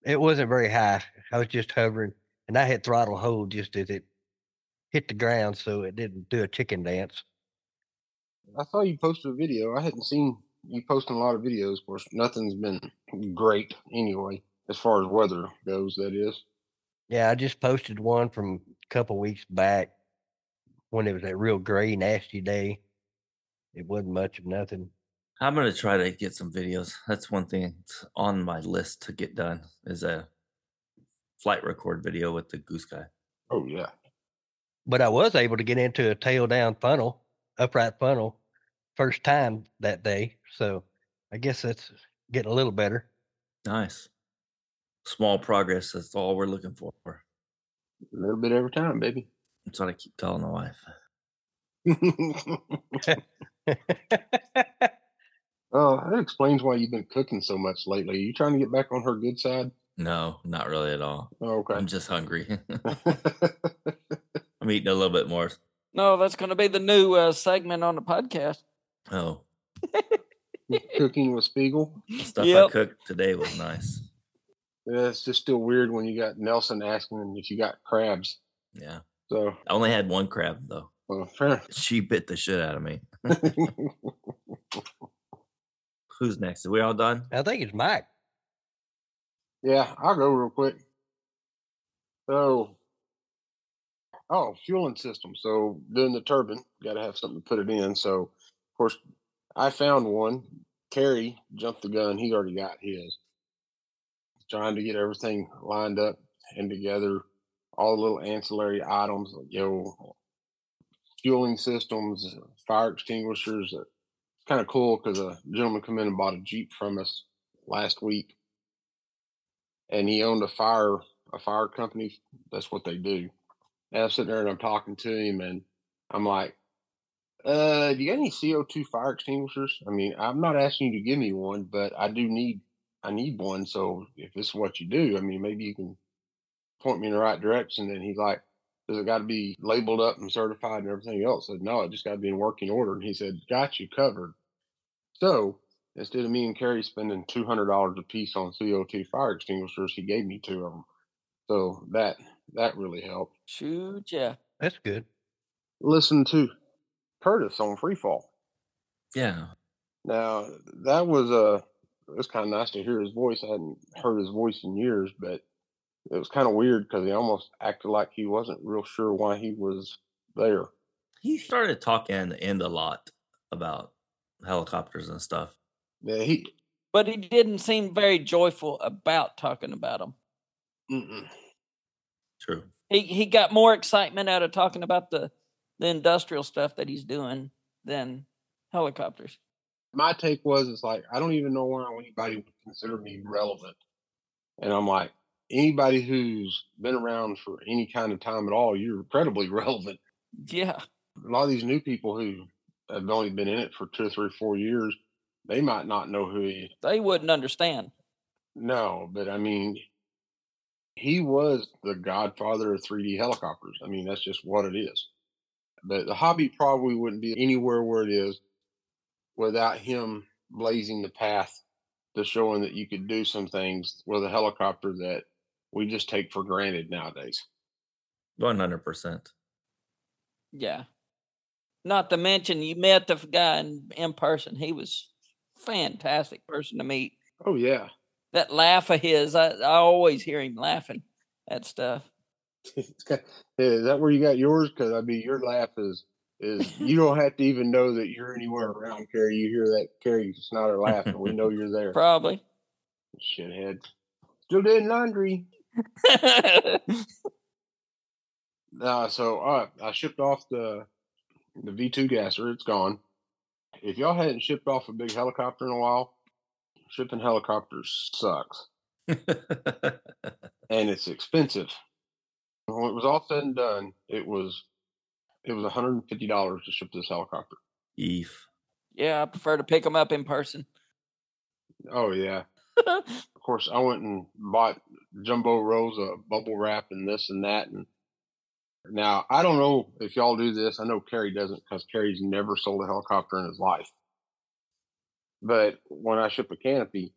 it wasn't very high. I was just hovering, and I had throttle hold just as it hit the ground, so it didn't do a chicken dance. I saw you posted a video. I hadn't seen you posting a lot of videos. Of course, nothing's been great anyway, as far as weather goes. That is. Yeah, I just posted one from a couple weeks back when it was that real gray, nasty day. It wasn't much of nothing. I'm gonna try to get some videos. That's one thing that's on my list to get done is a flight record video with the Goosky. Oh yeah. But I was able to get into a tail down funnel, upright funnel, first time that day. So I guess that's getting a little better. Nice. Small progress. That's all we're looking for. A little bit every time, baby. That's what I keep telling the wife. oh, that explains why you've been cooking so much lately. Are you trying to get back on her good side? No, not really at all. Oh, okay. I'm just hungry. I'm eating a little bit more. No, that's going to be the new uh, segment on the podcast. Oh, Cooking with Spiegel. the stuff Yep. I cooked today was nice. Yeah, it's just still weird when you got Nelson asking if you got crabs. Yeah. So, I only had one crab though. well, fair. She bit the shit out of me. Who's next? Are we all done? I think it's Mike. yeah, I'll go real quick. So, oh, fueling system. So, doing the turbine, got to have something to put it in. So, of course, I found one. Kerry jumped the gun. He already got his. Trying to get everything lined up and together, all the little ancillary items, you know, fueling systems, fire extinguishers. Kind of cool because a gentleman come in and bought a Jeep from us last week, and he owned a fire a fire company. That's what they do. And I'm sitting there and I'm talking to him, and I'm like, "Uh, do you got any CO2 fire extinguishers? I mean, I'm not asking you to give me one, but I do need I need one. So if this is what you do, I mean, maybe you can point me in the right direction. And he's like, does it got to be labeled up and certified and everything else? I said, no, it just got to be in working order. And he said, got you covered. So instead of me and Kerry spending two hundred dollars a piece on CO2 fire extinguishers, he gave me two of them. So that that really helped. Shoot, yeah. That's good. Listen to Curtis on Freefall. Yeah. Now that was uh it was kind of nice to hear his voice. I hadn't heard his voice in years, but it was kind of weird because he almost acted like he wasn't real sure why he was there. He started talking in the end a lot about helicopters and stuff. Yeah, he But he didn't seem very joyful about talking about them. mm-mm. True. He he got more excitement out of talking about the the industrial stuff that he's doing than helicopters. my take was it's like I don't even know why anybody would consider me relevant. And I'm like, anybody who's been around for any kind of time at all, you're incredibly relevant. Yeah. A lot of these new people who have only been in it for two or three, four years, they might not know who he is. They wouldn't understand. No, but I mean, he was the godfather of 3D helicopters. I mean, that's just what it is. But the hobby probably wouldn't be anywhere where it is without him blazing the path to showing that you could do some things with a helicopter that we just take for granted nowadays. One hundred percent. Yeah. Not to mention you met the guy in, in person. He was fantastic person to meet. Oh yeah. That laugh of his, I, I always hear him laughing at stuff. Is that where you got yours? Because I mean, your laugh is is you don't have to even know that you're anywhere around Kerry. You hear that Kerry Snyder laugh, and we know you're there. Probably. Shithead. Still doing laundry. Uh, so uh, I shipped off the the V two gasser. It's gone. If y'all hadn't shipped off a big helicopter in a while, shipping helicopters sucks and it's expensive. When it was all said and done, it was it was one hundred and fifty dollars to ship this helicopter. Eve. yeah, I prefer to pick them up in person. Oh yeah. Of course, I went and bought jumbo rolls of bubble wrap and this and that. And now I don't know if y'all do this. I know Kerry doesn't because Kerry's never sold a helicopter in his life. But when I ship a canopy,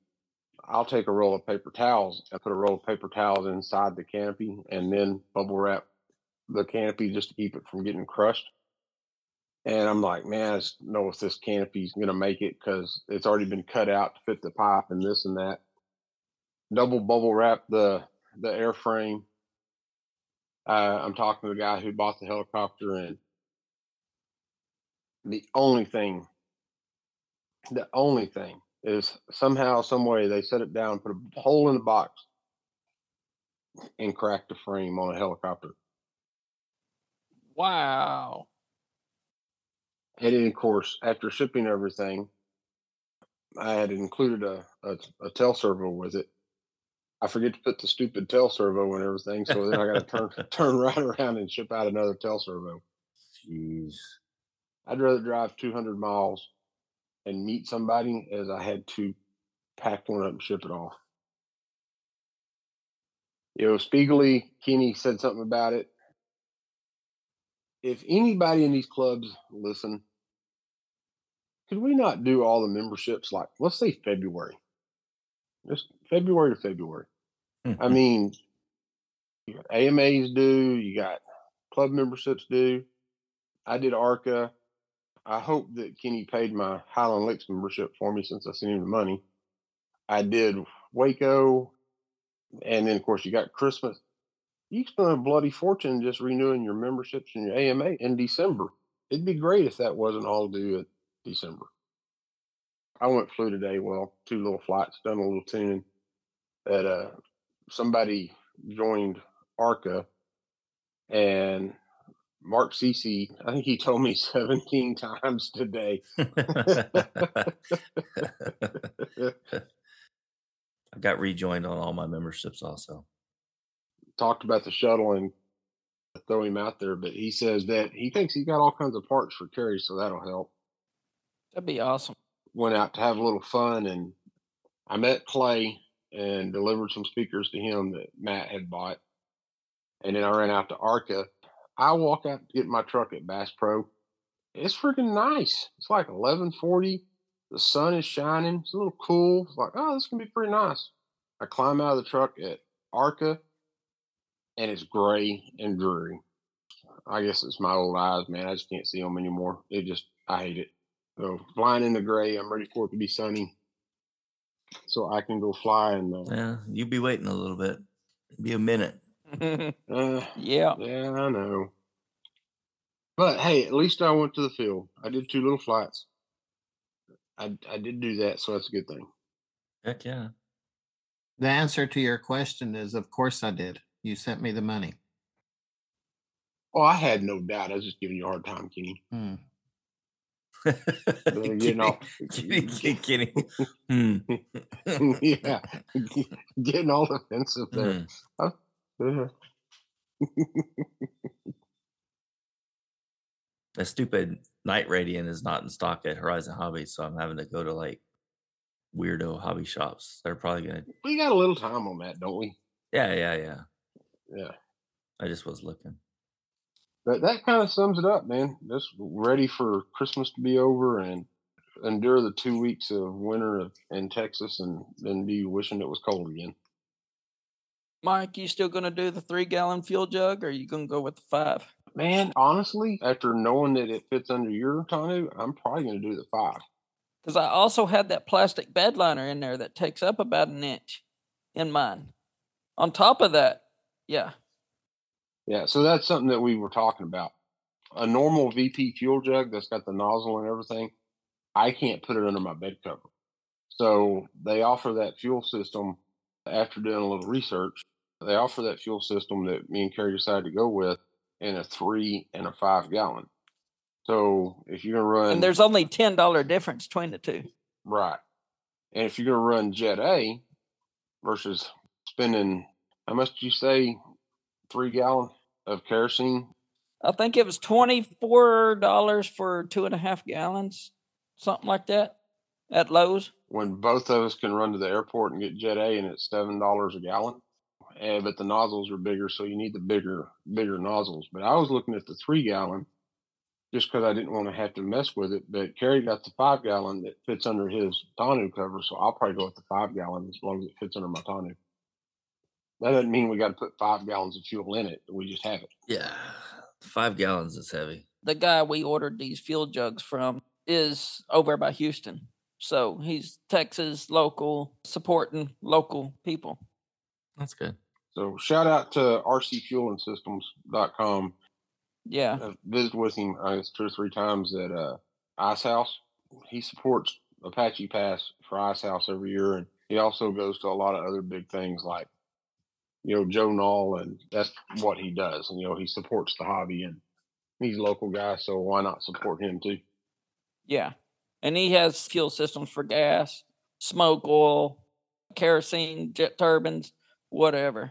I'll take a roll of paper towels and put a roll of paper towels inside the canopy and then bubble wrap the canopy just to keep it from getting crushed. And I'm like, man, I just know if this canopy's gonna make it because it's already been cut out to fit the pipe and this and that. Double bubble wrap the the airframe. Uh, I'm talking to the guy who bought the helicopter, and the only thing, the only thing is somehow, some way they set it down, put a hole in the box, and cracked the frame on a helicopter. wow. And then, of course, after shipping everything, I had included a, a, a tail servo with it. I forget to put the stupid tail servo and everything, so then I got to turn turn right around and ship out another tail servo. Jeez. I'd rather drive 200 miles and meet somebody as I had to pack one up and ship it off. You know, Spiegelly, Kenny said something about it. If anybody in these clubs listen, could we not do all the memberships like, let's say February? Just February to February. I mean, you AMAs due, you got club memberships due. I did ARCA. I hope that Kenny paid my Highland Lakes membership for me since I sent him the money. I did Waco, and then of course you got Christmas. You spend a bloody fortune just renewing your memberships and your AMA in December. It'd be great if that wasn't all due at December. I went flew today. Well, two little flights, done a little tuning. That uh, somebody joined ARCA, and Mark Cece, I think he told me 17 times today. I got rejoined on all my memberships also. Talked about the shuttle and throw him out there, but he says that he thinks he's got all kinds of parts for Kerry, so that'll help. That'd be awesome. Went out to have a little fun, and I met Clay and delivered some speakers to him that Matt had bought. And then I ran out to Arca. I walk out to get my truck at Bass Pro. It's freaking nice. It's like 1140. The sun is shining. It's a little cool. It's like, oh, this can be pretty nice. I climb out of the truck at Arca and it's gray and dreary. I guess it's my old eyes, man. I just can't see them anymore. It just, I hate it. So flying in the gray, I'm ready for it to be sunny, so I can go fly and. Uh, Yeah, you'd be waiting a little bit. Be a minute. uh, yeah. yeah, I know. But hey, at least I went to the field. I did two little flights. I I did do that, so that's a good thing. Heck yeah. The answer to your question is, of course I did. You sent me the money. Oh, I had no doubt. I was just giving you a hard time, Kenny. Hmm. Get off. kidding, kidding, kidding. Hmm. yeah, getting all offensive there. Hmm. Uh, The stupid Night Radian is not in stock at Horizon Hobbies, so I'm having to go to like weirdo hobby shops. They're probably gonna. we got a little time on that, don't we? Yeah, yeah, yeah. Yeah. I just was looking. But that kind of sums it up, man. Just ready for Christmas to be over and endure the two weeks of winter in Texas and then be wishing it was cold again. Mike, you still gonna do the three gallon fuel jug or are you gonna go with the five? Man, honestly, after knowing that it fits under your tonneau, I'm probably going to do the five. Because I also had that plastic bed liner in there that takes up about an inch in mine. On top of that, yeah. Yeah, so that's something that we were talking about. A normal VP fuel jug that's got the nozzle and everything, I can't put it under my bed cover. So they offer that fuel system after doing a little research. They offer that fuel system that me and Kerry decided to go with in a three and a five gallon. So if you're gonna run And there's only ten dollar difference between the two. Right. And if you're going to run Jet A versus spending, how much did you say, three gallon of kerosene? I think it was twenty four dollars for two and a half gallons, something like that, at Lowe's. When both of us can run to the airport and get Jet A and it's seven dollars a gallon. And, but the nozzles are bigger, so you need the bigger, bigger nozzles. But I was looking at the three gallon just because I didn't want to have to mess with it. But Kerry got the five gallon that fits under his tonneau cover, so I'll probably go with the five gallon as long as it fits under my tonneau. That doesn't mean we got to put five gallons of fuel in it. We just have it. Yeah, five gallons is heavy. The guy we ordered these fuel jugs from is over by Houston. So he's Texas local, supporting local people. That's good. So shout out to rcfuelingsystems.com. Yeah. I've visited with him I guess two or three times at uh, Ice House. He supports Apache Pass for Ice House every year, and he also goes to a lot of other big things like, you know, Joe Nall, and that's what he does. And you know, he supports the hobby, and he's a local guy, so why not support him too? Yeah. And he has fuel systems for gas, smoke oil, kerosene, jet turbines, whatever.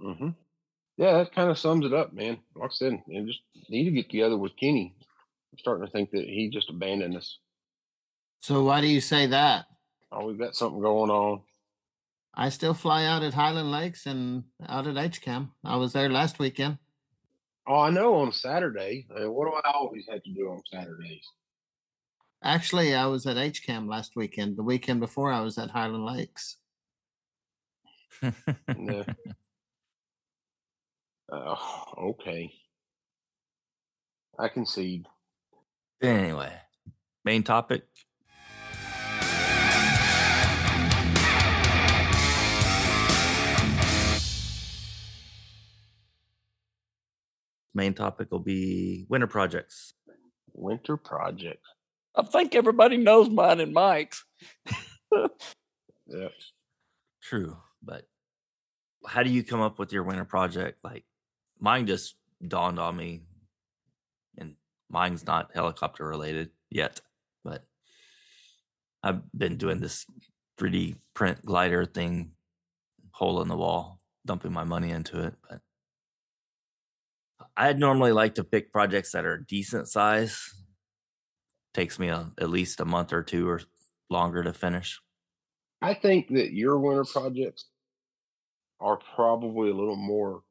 Mm-hmm. Yeah, that kind of sums it up, man. Like I said, and just need to get together with Kenny. I'm starting to think that he just abandoned us. So why do you say that? Oh, we've got something going on. I still fly out at Highland Lakes and out at HCAM. I was there last weekend. Oh, I know on Saturday. Uh, what do I always have to do on Saturdays? Actually, I was at HCAM last weekend. The weekend before, I was at Highland Lakes. Yeah. Uh, okay. I concede. anyway, main topic. Main topic will be winter projects. Winter projects. I think everybody knows mine and Mike's. Yeah. True, but how do you come up with your winter project? Like mine just dawned on me, and mine's not helicopter related yet, but I've been doing this 3D print glider thing, hole in the wall, dumping my money into it. But I'd normally like to pick projects that are decent size. Takes me a, at least a month or two or longer to finish. I think that your winter projects are probably a little more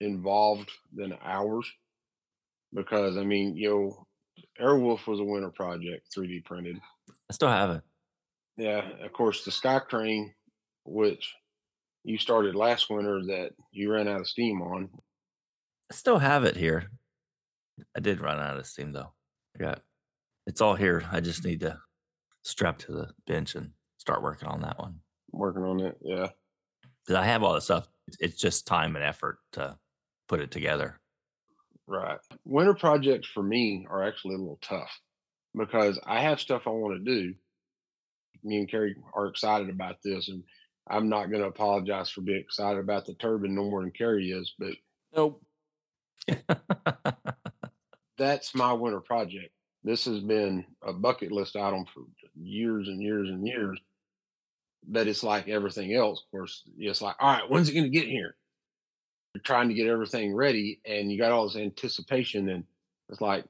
involved than ours because I mean, you know, Airwolf was a winter project, 3D printed. I still have it. Yeah, of course, the Sky Crane, which you started last winter, that you ran out of steam on. I still have it here. I did run out of steam though. I got it's all here. I just need to strap to the bench and start working on that one. Working on it, yeah. Because I have all the stuff. It's just time and effort to put it together. Right. Winter projects for me are actually a little tough because I have stuff I want to do. Me and Kerry are excited about this, and I'm not going to apologize for being excited about the turbine no more than Kerry is, but Nope. that's my winter project. This has been a bucket list item for years and years and years. But it's like everything else. Of course, it's like, all right, when's it going to get here? You're trying to get everything ready, and you got all this anticipation, and it's like,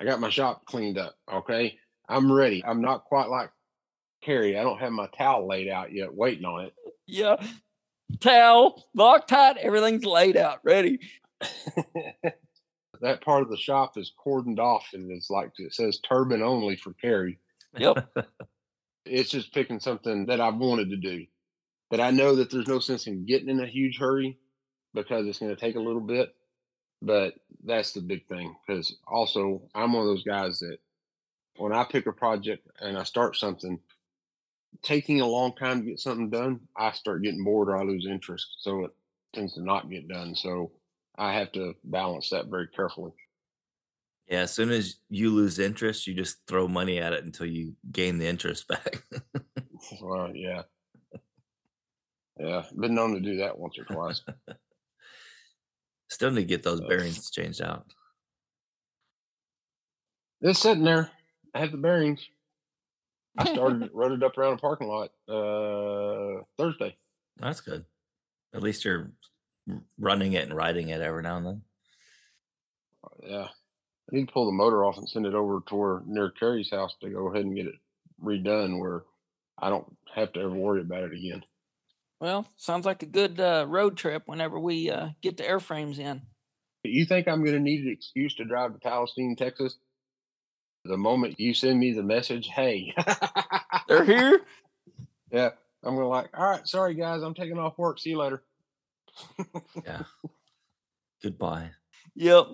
I got my shop cleaned up. Okay, I'm ready. I'm not quite like Kerry. I don't have my towel laid out yet, waiting on it. Yeah. Towel, Loctite, everything's laid out, ready. that part of the shop is cordoned off, and it's like it says turbine only for Kerry. Yep. it's just picking something that I've wanted to do. But I know that there's no sense in getting in a huge hurry because it's going to take a little bit. But that's the big thing because also I'm one of those guys that when I pick a project and I start something, taking a long time to get something done, I start getting bored or I lose interest. So it tends to not get done. So I have to balance that very carefully. Yeah, as soon as you lose interest, you just throw money at it until you gain the interest back. Well, yeah. Yeah, been known to do that once or twice. Still need to get those Uh, bearings changed out. It's sitting there. I have the bearings. I started rode it up around a parking lot uh Thursday. That's good. At least you're running it and riding it every now and then. Yeah. I need to pull the motor off and send it over to where near Kerry's house to go ahead and get it redone where I don't have to ever worry about it again. Well, sounds like a good uh, road trip whenever we uh, get the airframes in. You think I'm gonna need an excuse to drive to Palestine, Texas? The moment you send me the message, hey, They're here. yeah, I'm gonna like, all right, sorry guys, I'm taking off work. See you later. Yeah. Goodbye. Yep.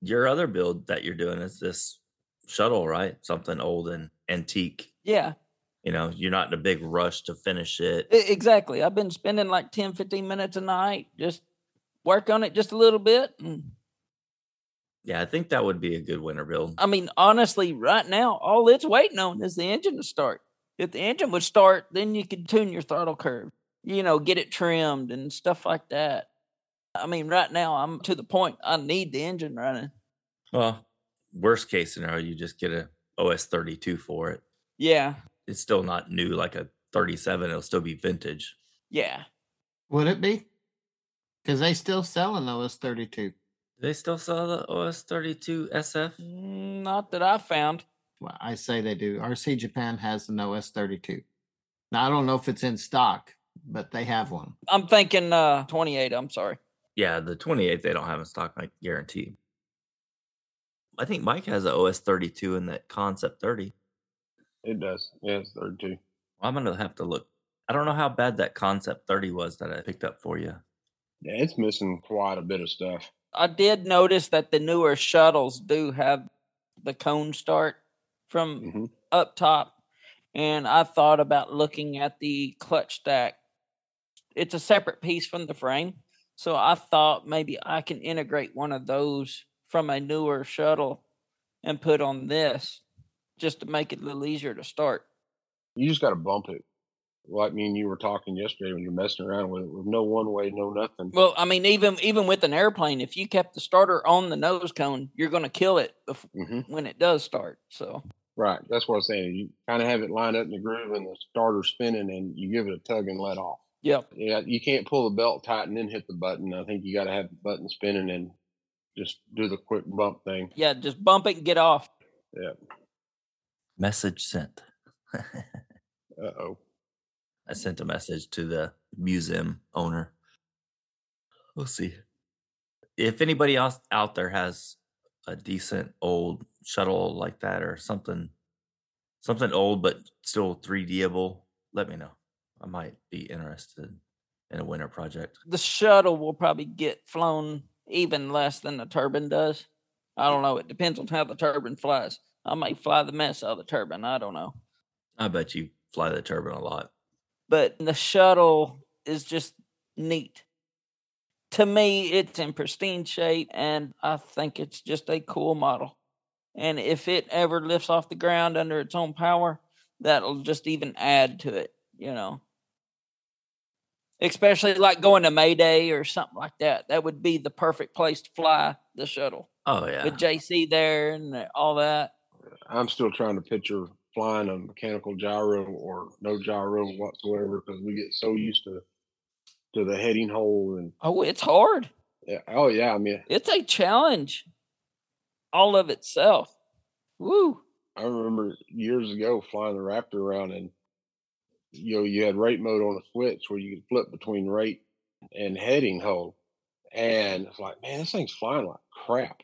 Your other build that you're doing is this shuttle, right? Something old and antique. Yeah. You know, you're not in a big rush to finish it. Exactly. I've been spending like 10, 15 minutes a night just work on it just a little bit. And Yeah, I think that would be a good winter build. I mean, honestly, right now, all it's waiting on is the engine to start. If the engine would start, then you could tune your throttle curve, you know, get it trimmed and stuff like that. I mean, right now, I'm to the point I need the engine running. Well, worst case scenario, you just get a OS 32 for it. Yeah. It's still not new like a 37. It'll still be vintage. Yeah. Would it be? Because they still sell an OS 32. They still sell the OS 32 SF? Mm, Not that I found. Well, I say they do. RC Japan has an OS 32. Now, I don't know if it's in stock, but they have one. I'm thinking uh 28. I'm sorry. Yeah, the 28 they don't have in stock, I guarantee. I think Mike has a OS 32 in that Concept 30. It does. Yeah, it's 32. I'm gonna have to look. I don't know how bad that Concept 30 was that I picked up for you. Yeah, it's missing quite a bit of stuff. I did notice that the newer shuttles do have the cone start from Mhm. up top. And I thought about looking at the clutch stack. It's a separate piece from the frame. So I thought maybe I can integrate one of those from a newer shuttle and put on this just to make it a little easier to start. You just got to bump it. Like me and you were talking yesterday when you're messing around with it with no one way, no nothing. Well, I mean, even even with an airplane, if you kept the starter on the nose cone, you're going to kill it bef- hmm when it does start. So Right. That's what I'm saying. You kind of have it lined up in the groove and the starter spinning and you give it a tug and let off. Yep. Yeah, you can't pull the belt tight and then hit the button. I think you got to have the button spinning and just do the quick bump thing. Yeah, just bump it and get off. Yeah. Message sent. Uh oh. I sent a message to the museum owner. We'll see. If anybody else out there has a decent old shuttle like that or something, something old but still 3Dable, let me know. I might be interested in a winter project. The shuttle will probably get flown even less than the turbine does. I don't know. It depends on how the turbine flies. I may fly the mess out of the turbine. I don't know. I bet you fly the turbine a lot. But the shuttle is just neat. To me, it's in pristine shape, and I think it's just a cool model. And if it ever lifts off the ground under its own power, that'll just even add to it, you know. Especially like going to Mayday or something like that. That would be the perfect place to fly the shuttle Oh yeah. with JC there and all that. I'm still trying to picture flying a mechanical gyro or no gyro whatsoever because we get so used to to the heading hole and Oh, it's hard. yeah, oh yeah, I mean It's a challenge all of itself. Woo. I remember years ago flying the Raptor around and you know you had rate mode on a switch where you could flip between rate and heading hold, and it's like man, this thing's flying like crap.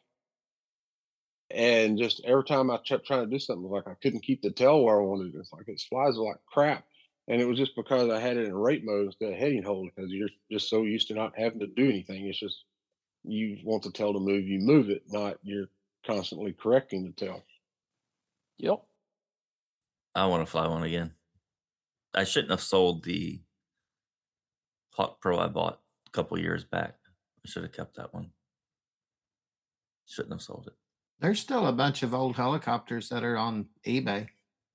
And just every time I kept trying to do something, like I couldn't keep the tail where I wanted. It, it's like it flies like crap, and it was just because I had it in rate mode instead of heading hold because you're just so used to not having to do anything. It's just you want the tail to move, you move it, not you're constantly correcting the tail. Yep. I want to fly one again. I shouldn't have sold the Hawk Pro I bought a couple years back. I should have kept that one. Shouldn't have sold it. There's still a bunch of old helicopters that are on eBay.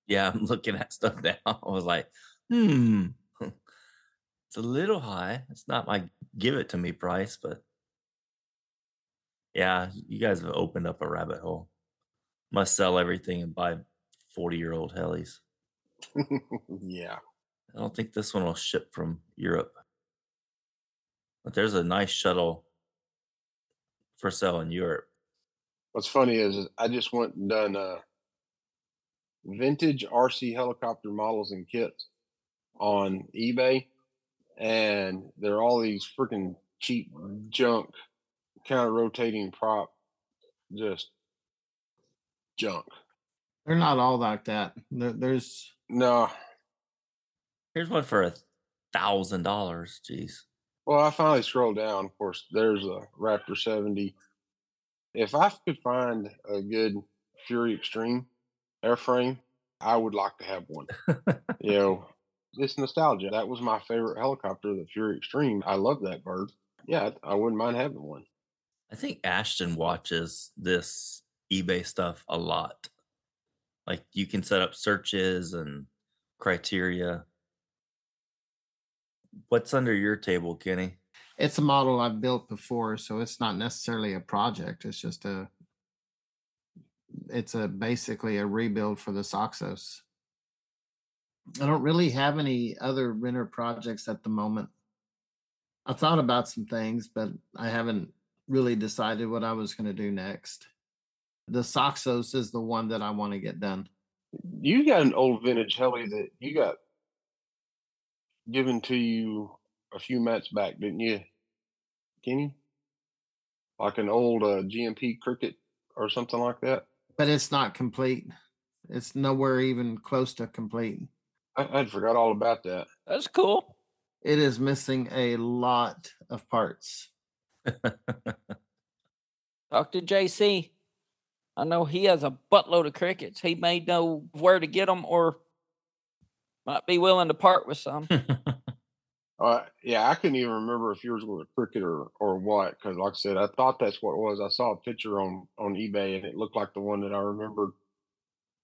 Yeah, I'm looking at stuff now. I was like, hmm, it's a little high. It's not my give it to me price, but yeah, you guys have opened up a rabbit hole. Must sell everything and buy 40 year old helis. yeah. I don't think this one will ship from Europe. But there's a nice shuttle for sale in Europe. What's funny is, is I just went and done uh, vintage RC helicopter models and kits on eBay, and they're all these freaking cheap junk, kind of rotating prop, just junk. They're not all like that. There, there's No, Here's one for a thousand dollars. Jeez. well, I finally scrolled down. Of course, there's a Raptor 70. If I could find a good Fury Extreme airframe, I would like to have one. you know, it's nostalgia. That was my favorite helicopter, the Fury Extreme. I love that bird. Yeah, I I wouldn't mind having one. I think Ashton watches this eBay stuff a lot. Like you can set up searches and criteria. What's under your table, Kenny? it's a model I've built before, so it's not necessarily a project. It's just a it's a basically a rebuild for the Soxos. I don't really have any other winter projects at the moment. I thought about some things, but I haven't really decided what I was going to do next. The Soxos is the one that I want to get done. You got an old vintage heli that you got given to you a few months back, didn't you, Kenny? Like an old uh, GMP Cricket or something like that. But it's not complete. It's nowhere even close to complete. I, I'd forgot all about that. That's cool. It is missing a lot of parts. Talk to JC. I know he has a buttload of crickets. He may know where to get them or might be willing to part with some. Uh, yeah, I couldn't even remember if yours was a cricket or or what. Because, like I said, I thought that's what it was. I saw a picture on on eBay, and it looked like the one that I remembered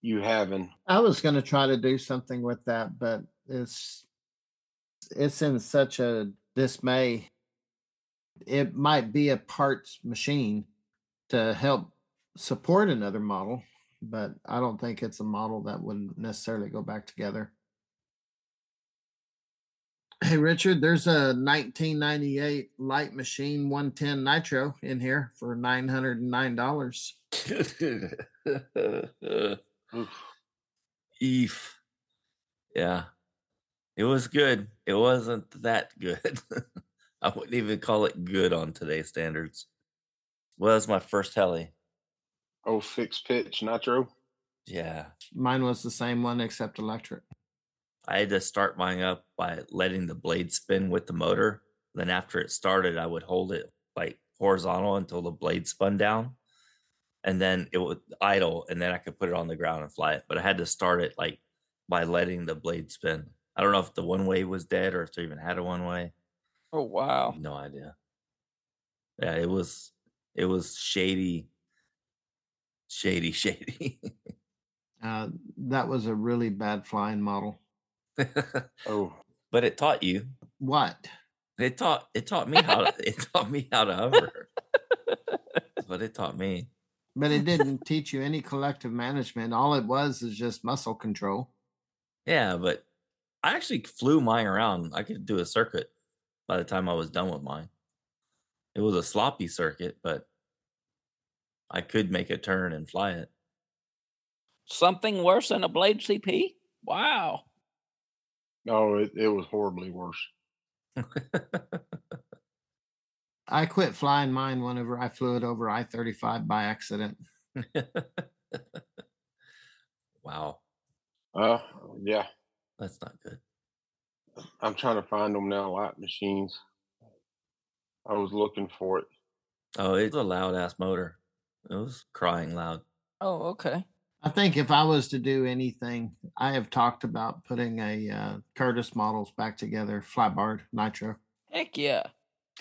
you having. I was going to try to do something with that, but it's it's in such a dismay. It might be a parts machine to help support another model, but I don't think it's a model that would necessarily go back together. Hey Richard, there's a 1998 Lite Machine 110 Nitro in here for $909. Oof. Eve. Yeah. It was good. It wasn't that good. I wouldn't even call it good on today's standards. Well, that's my first heli. Oh, fixed pitch nitro. Yeah. Mine was the same one except electric. I had to start mine up by letting the blade spin with the motor. Then after it started, I would hold it like horizontal until the blade spun down. And then it would idle and then I could put it on the ground and fly it. But I had to start it like by letting the blade spin. I don't know if the one way was dead or if they even had a one way. Oh wow. No idea. Yeah, it was it was shady, shady, shady. Uh, that was a really bad flying model. Oh, but it taught you. What? It taught it taught me how to it taught me how to hover. but it taught me. But it didn't teach you any collective management. All it was is just muscle control. Yeah, but I actually flew mine around. I could do a circuit by the time I was done with mine. It was a sloppy circuit, but I could make a turn and fly it. Something worse than a blade CP? Wow. Oh, it, it was horribly worse. I quit flying mine whenever I flew it over I 35 by accident. wow, Uh, yeah, that's not good. I'm trying to find them now. Lite Machines. I was looking for it. Oh, it's a loud ass motor. It was crying loud. Oh, okay. I think if I was to do anything, I have talked about putting a uh, Curtis models back together, flybarred nitro. Heck yeah!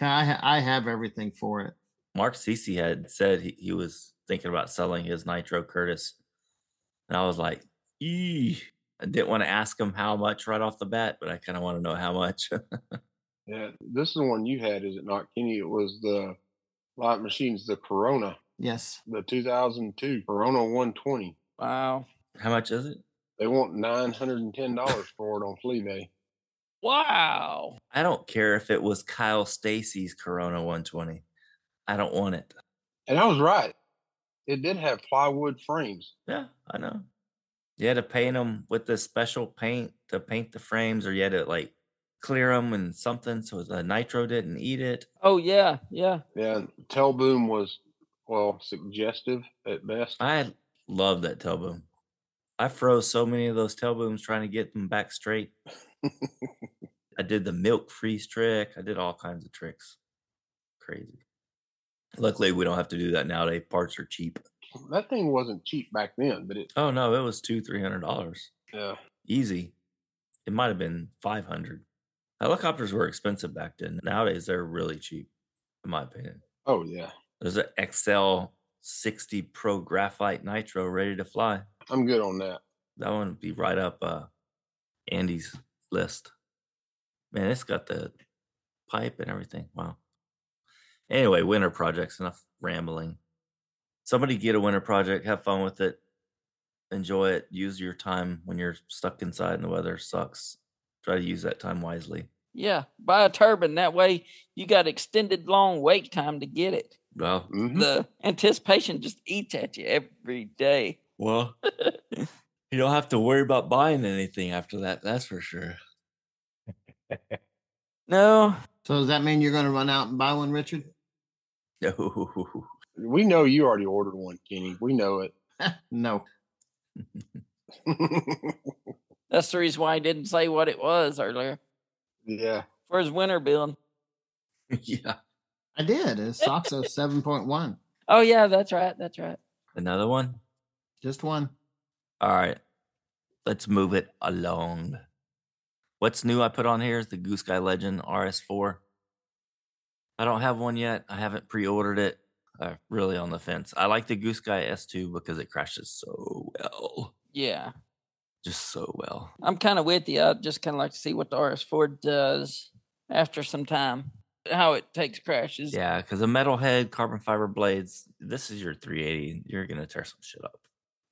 I, ha- I have everything for it. Mark Cece had said he, he was thinking about selling his Nitro Curtis. And I was like, Eee. I didn't want to ask him how much right off the bat, but I kind of want to know how much. Yeah, this is the one you had, is it not, Kenny? It was the Lite Machines, the Corona, Yes. the 2002 Corona 120. Wow. how much is it? They want nine hundred and ten dollars for it on Flea Day. Wow. I don't care if it was Kyle Stacy's Corona 120. I don't want it. And I was right. It did have plywood frames. Yeah, I know. You had to paint them with this special paint to paint the frames, or you had to like clear them and something so the nitro didn't eat it. Oh yeah, yeah. Yeah, and tail boom was well suggestive at best. I love that tail boom. I froze so many of those tail booms trying to get them back straight. I did the milk freeze trick. I did all kinds of tricks. Crazy. Luckily, we don't have to do that nowadays. Parts are cheap. that thing wasn't cheap back then, but it Oh no, it was two, three hundred dollars. yeah. Easy. It might have been five hundred. Helicopters were expensive back then. Nowadays, they're really cheap, in my opinion. Oh yeah. There's an X-Cell 60 Pro Graphite Nitro ready to fly. I'm good on that. That one would be right up uh, Andy's list. Man, it's got the pipe and everything. Wow. Anyway, winter projects, enough rambling. Somebody get a winter project, have fun with it, enjoy it, use your time when you're stuck inside and the weather sucks. Try to use that time wisely. Yeah. Buy a turbine. That way you got extended long wait time to get it. Well, Mhm. The anticipation just eats at you every day. well, you don't have to worry about buying anything after that. That's for sure. No. So does that mean you're going to run out and buy one, Richard? No. We know you already ordered one, Kenny. We know it. no. That's the reason why I didn't say what it was earlier. Yeah. For his winter build. yeah. I did. It's Soxo 7.1. Oh yeah, that's right. That's right. Another one? Just one. All right. Let's move it along. What's new I put on here is the Goosky Legend RS4. I don't have one yet. I haven't pre ordered it. I'm really on the fence. I like the Goosky S2 because it crashes so well. Yeah. Just so well. I'm kind of with you. I'd just kind of like to see what the RS4 does after some time, how it takes crashes. Yeah, because a metal head, carbon fiber blades, this is your 380. You're going to tear some shit up.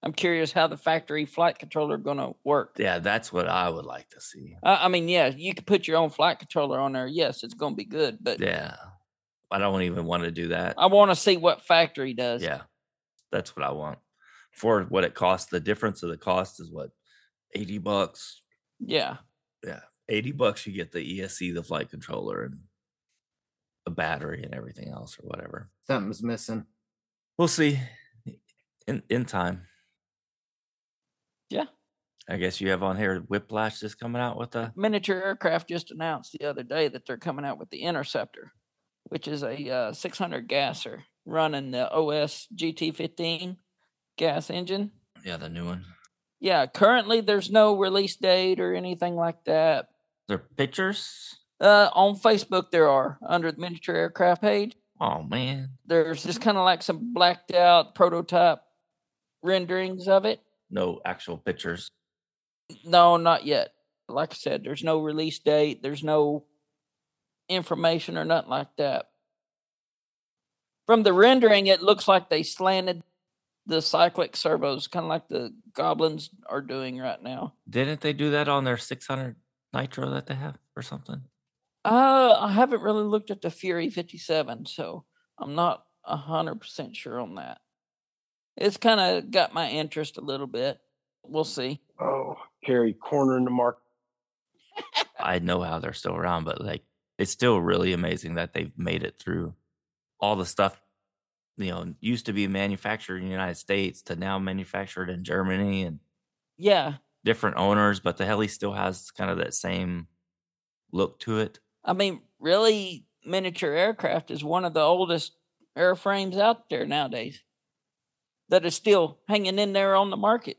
I'm curious how the factory flight controller going to work. Yeah, that's what I would like to see. I, I mean, yeah, you could put your own flight controller on there. Yes, it's going to be good, but Yeah. I don't even want to do that. I want to see what factory does. Yeah, that's what I want. For what it costs, the difference of the cost is what, 80 bucks? Yeah. Yeah, 80 bucks, you get the ESC, the flight controller, and a battery and everything else or whatever. Something's missing. We'll see in in time. Yeah. I guess you have on here Whiplash is coming out with a Miniature Aircraft just announced the other day that they're coming out with the Interceptor, which is a uh, 600 gasser running the OS GT15 gas engine. yeah, the new one. Yeah, currently there's no release date or anything like that. Their pictures. Uh, on Facebook, there are under the Miniature Aircraft page. Oh man. There's just kind of like some blacked out prototype renderings of it. No actual pictures. No, not yet. Like I said, there's no release date. There's no information or nothing like that. From the rendering, it looks like they slanted the cyclic servos, kind of like the goblins are doing right now. Didn't they do that on their 600 Nitro that they have or something? Uh, I haven't really looked at the Fury 57, so I'm not a hundred percent sure on that. It's kind of got my interest a little bit. We'll see. Oh, Kerry cornering the market. I know how they're still around, but like it's still really amazing that they've made it through all the stuff you know used to be manufactured in the United States to now manufactured in Germany and Yeah, different owners, but the heli still has kind of that same look to it. I mean, really, miniature aircraft is one of the oldest airframes out there nowadays that is still hanging in there on the market.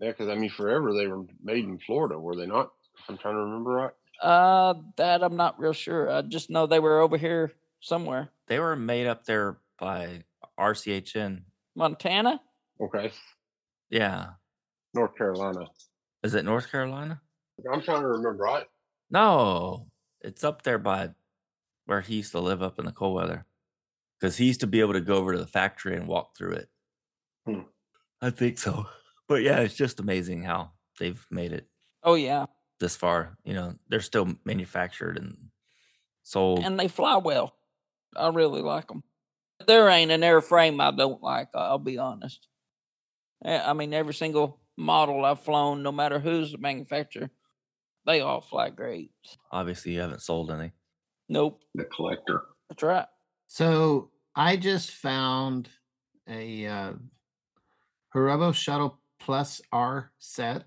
Yeah, because I mean, forever they were made in Florida, were they not? I'm trying to remember right. Uh, that I'm not real sure. I just know they were over here somewhere. They were made up there by RCHN. Montana? Okay, Yeah. North Carolina. Is it North Carolina? I'm trying to remember right. No, it's up there by where he used to live up in the cold weather. Because he used to be able to go over to the factory and walk through it. Hmm. I think so. But yeah, it's just amazing how they've made it Oh, yeah. this far. You know, they're still manufactured and sold. And they fly well. I really like them. There ain't an airframe I don't like, I'll be honest. Eh, I mean, every single model I've flown, no matter who's the manufacturer, they all fly great. Obviously, you haven't sold any. Nope. The collector. That's right. So I just found a uh, Hirobo Shuttle Plus R set.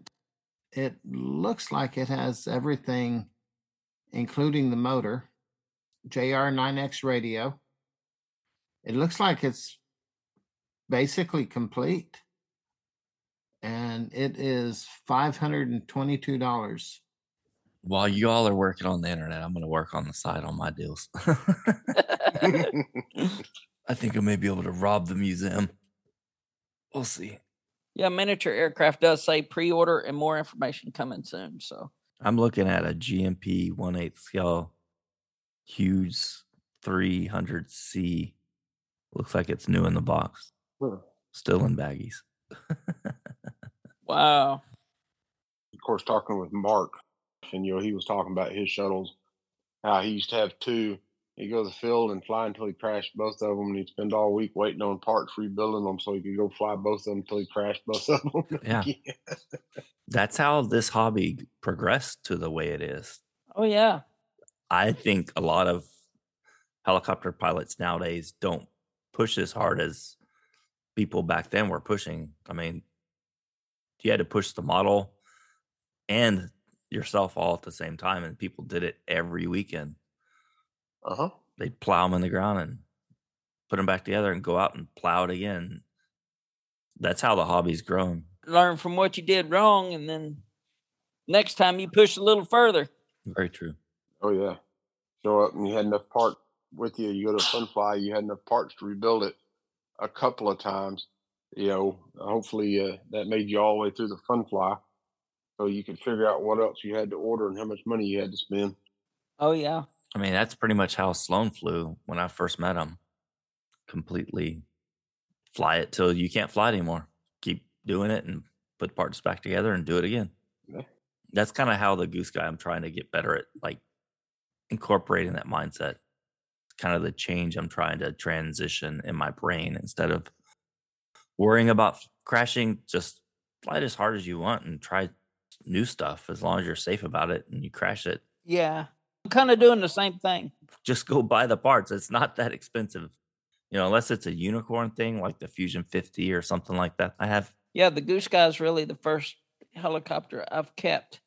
It looks like it has everything, including the motor, JR9X radio. It looks like it's basically complete. And it is $522. While you all are working on the internet, I'm going to work on the side on my deals. I think I may be able to rob the museum. We'll see. Yeah, miniature aircraft does say pre-order and more information coming soon. So I'm looking at a GMP 1 8 scale Hughes 300C. Looks like it's new in the box, Hmm. still in baggies. wow. of course, talking with Mark, and you know, he was talking about his shuttles, how he used to have two. He'd go to the field and fly until he crashed both of them, and he'd spend all week waiting on parts rebuilding them so he could go fly both of them until he crashed both of them. Yeah. That's how this hobby progressed to the way it is. Oh yeah. I think a lot of helicopter pilots nowadays don't push as hard as people back then were pushing. I mean, you had to push the model and yourself all at the same time, and people did it every weekend. Uh huh. They'd plow them in the ground and put them back together and go out and plow it again. That's how the hobby's grown. Learn from what you did wrong, and then next time you push a little further. Very true. Oh yeah. Show up and you had enough part with you. You go to Funfly, you had enough parts to rebuild it a couple of times. You know, hopefully uh, that made you all the way through the Funfly, so you could figure out what else you had to order and how much money you had to spend. Oh yeah. I mean, that's pretty much how Sloan flew when I first met him. Completely fly it till you can't fly it anymore. Keep doing it and put parts back together and do it again. Yeah. That's kind of how the Goosky I'm trying to get better at like incorporating that mindset. Kind of the change I'm trying to transition in my brain instead of worrying about crashing, just fly as hard as you want and try new stuff as long as you're safe about it and you crash it. Yeah. I'm kind of doing the same thing. Just go buy the parts. It's not that expensive. You know, unless it's a unicorn thing like the Fusion 50 or something like that. I have Yeah, the Goosky is really the first helicopter I've kept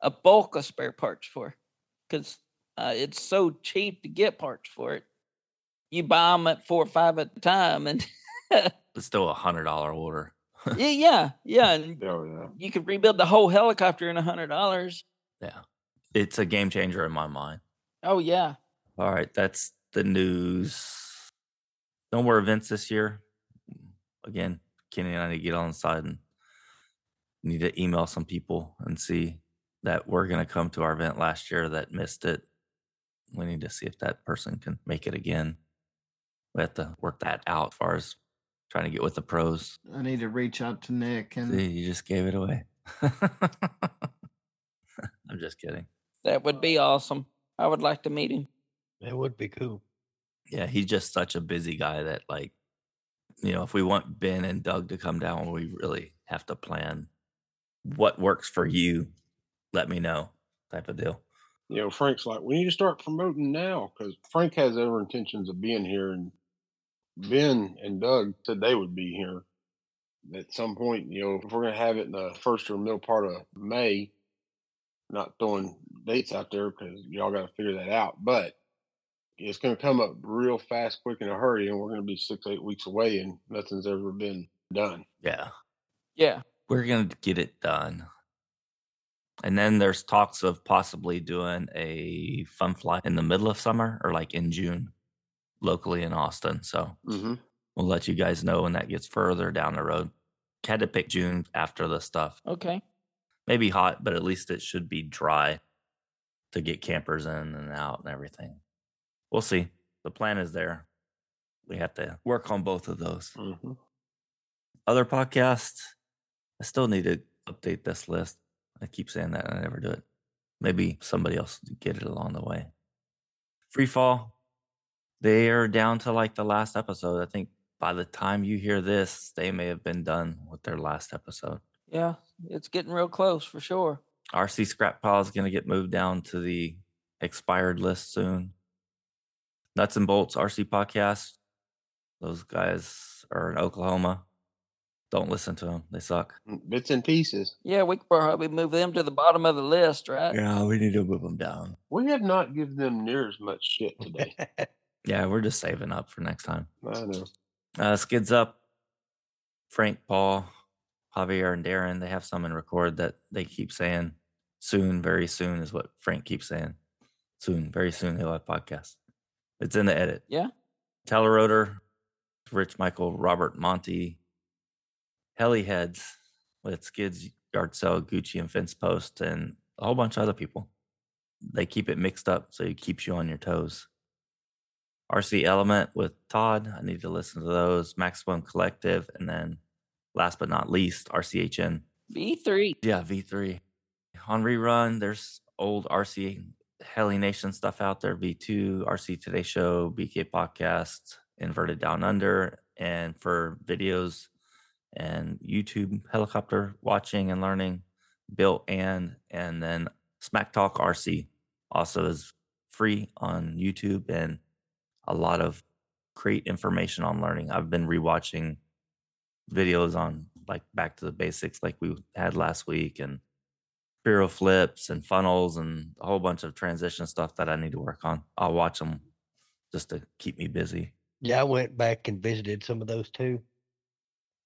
a bulk of spare parts for because uh, it's so cheap to get parts for it. You buy them at four or five at a time, and it's still a hundred dollar order. yeah, yeah, yeah, and Oh yeah. you could rebuild the whole helicopter in a hundred dollars. Yeah. It's a game changer in my mind. Oh yeah, All right, that's the news. No more events this year. Again, Kenny and I need to get on the side and need to email some people and see that we're going to come to our event last year that missed it. We need to see if that person can make it again. We have to work that out as far as trying to get with the pros. I need to reach out to Nick and See, you just gave it away. I'm just kidding. that would be awesome. I would like to meet him. That would be cool. Yeah, he's just such a busy guy that like, you know, if we want Ben and Doug to come down, we really have to plan what works for you. Let me know, type of deal. You know, Frank's like, we need to start promoting now because Frank has every intentions of being here, and Ben and Doug said they would be here at some point. You know, if we're gonna have it in the first or middle part of May, not throwing dates out there because y'all got to figure that out, but it's gonna come up real fast, quick, in a hurry, and we're gonna be six, eight weeks away, and nothing's ever been done. Yeah, Yeah, we're gonna get it done. And then there's talks of possibly doing a fun fly in the middle of summer or like in June, locally in Austin. So Mm-hmm. we'll let you guys know when that gets further down the road. Had to pick June after the stuff. okay. maybe hot, but at least it should be dry to get campers in and out and everything. We'll see. The plan is there. We have to work on both of those. Mm-hmm. Other podcasts, I still need to update this list. I keep saying that and I never do it. Maybe somebody else get it along the way. Free fall, they are down to like the last episode. I think by the time you hear this, they may have been done with their last episode. Yeah, it's getting real close for sure. RC Scrap Pile is going to get moved down to the expired list soon. Nuts and Bolts RC Podcast. Those guys are in Oklahoma. Don't listen to them. They suck. Bits and pieces. Yeah, we could probably move them to the bottom of the list, right? Yeah, we need to move them down. We have not given them near as much shit today. Yeah, we're just saving up for next time. I know. Uh, Skids Up, Frank, Paul, Javier, and Darren, they have some in record that they keep saying soon, very soon is what Frank keeps saying. Soon, very soon, they'll have podcasts. It's in the edit. Yeah. Telerotor, Rich Michael, Robert Monty, Heliheads with Skids, Yard Sale, Gucci, and Fence Post, and a whole bunch of other people. They keep it mixed up so it keeps you on your toes. RC Element with Todd. I need to listen to those. Maximum Collective. And then last but not least, RCHN. V3. Yeah, V3. On rerun, there's old RC Heli Nation stuff out there V2, RC Today Show, BK Podcast, Inverted Down Under. And for videos and YouTube helicopter watching and learning, Built and, and then Smack Talk RC also is free on YouTube and a lot of great information on learning. I've been rewatching videos on like back to the basics like we had last week and Piro flips and funnels and a whole bunch of transition stuff that I need to work on. I'll watch them just to keep me busy. Yeah, I went back and visited some of those too.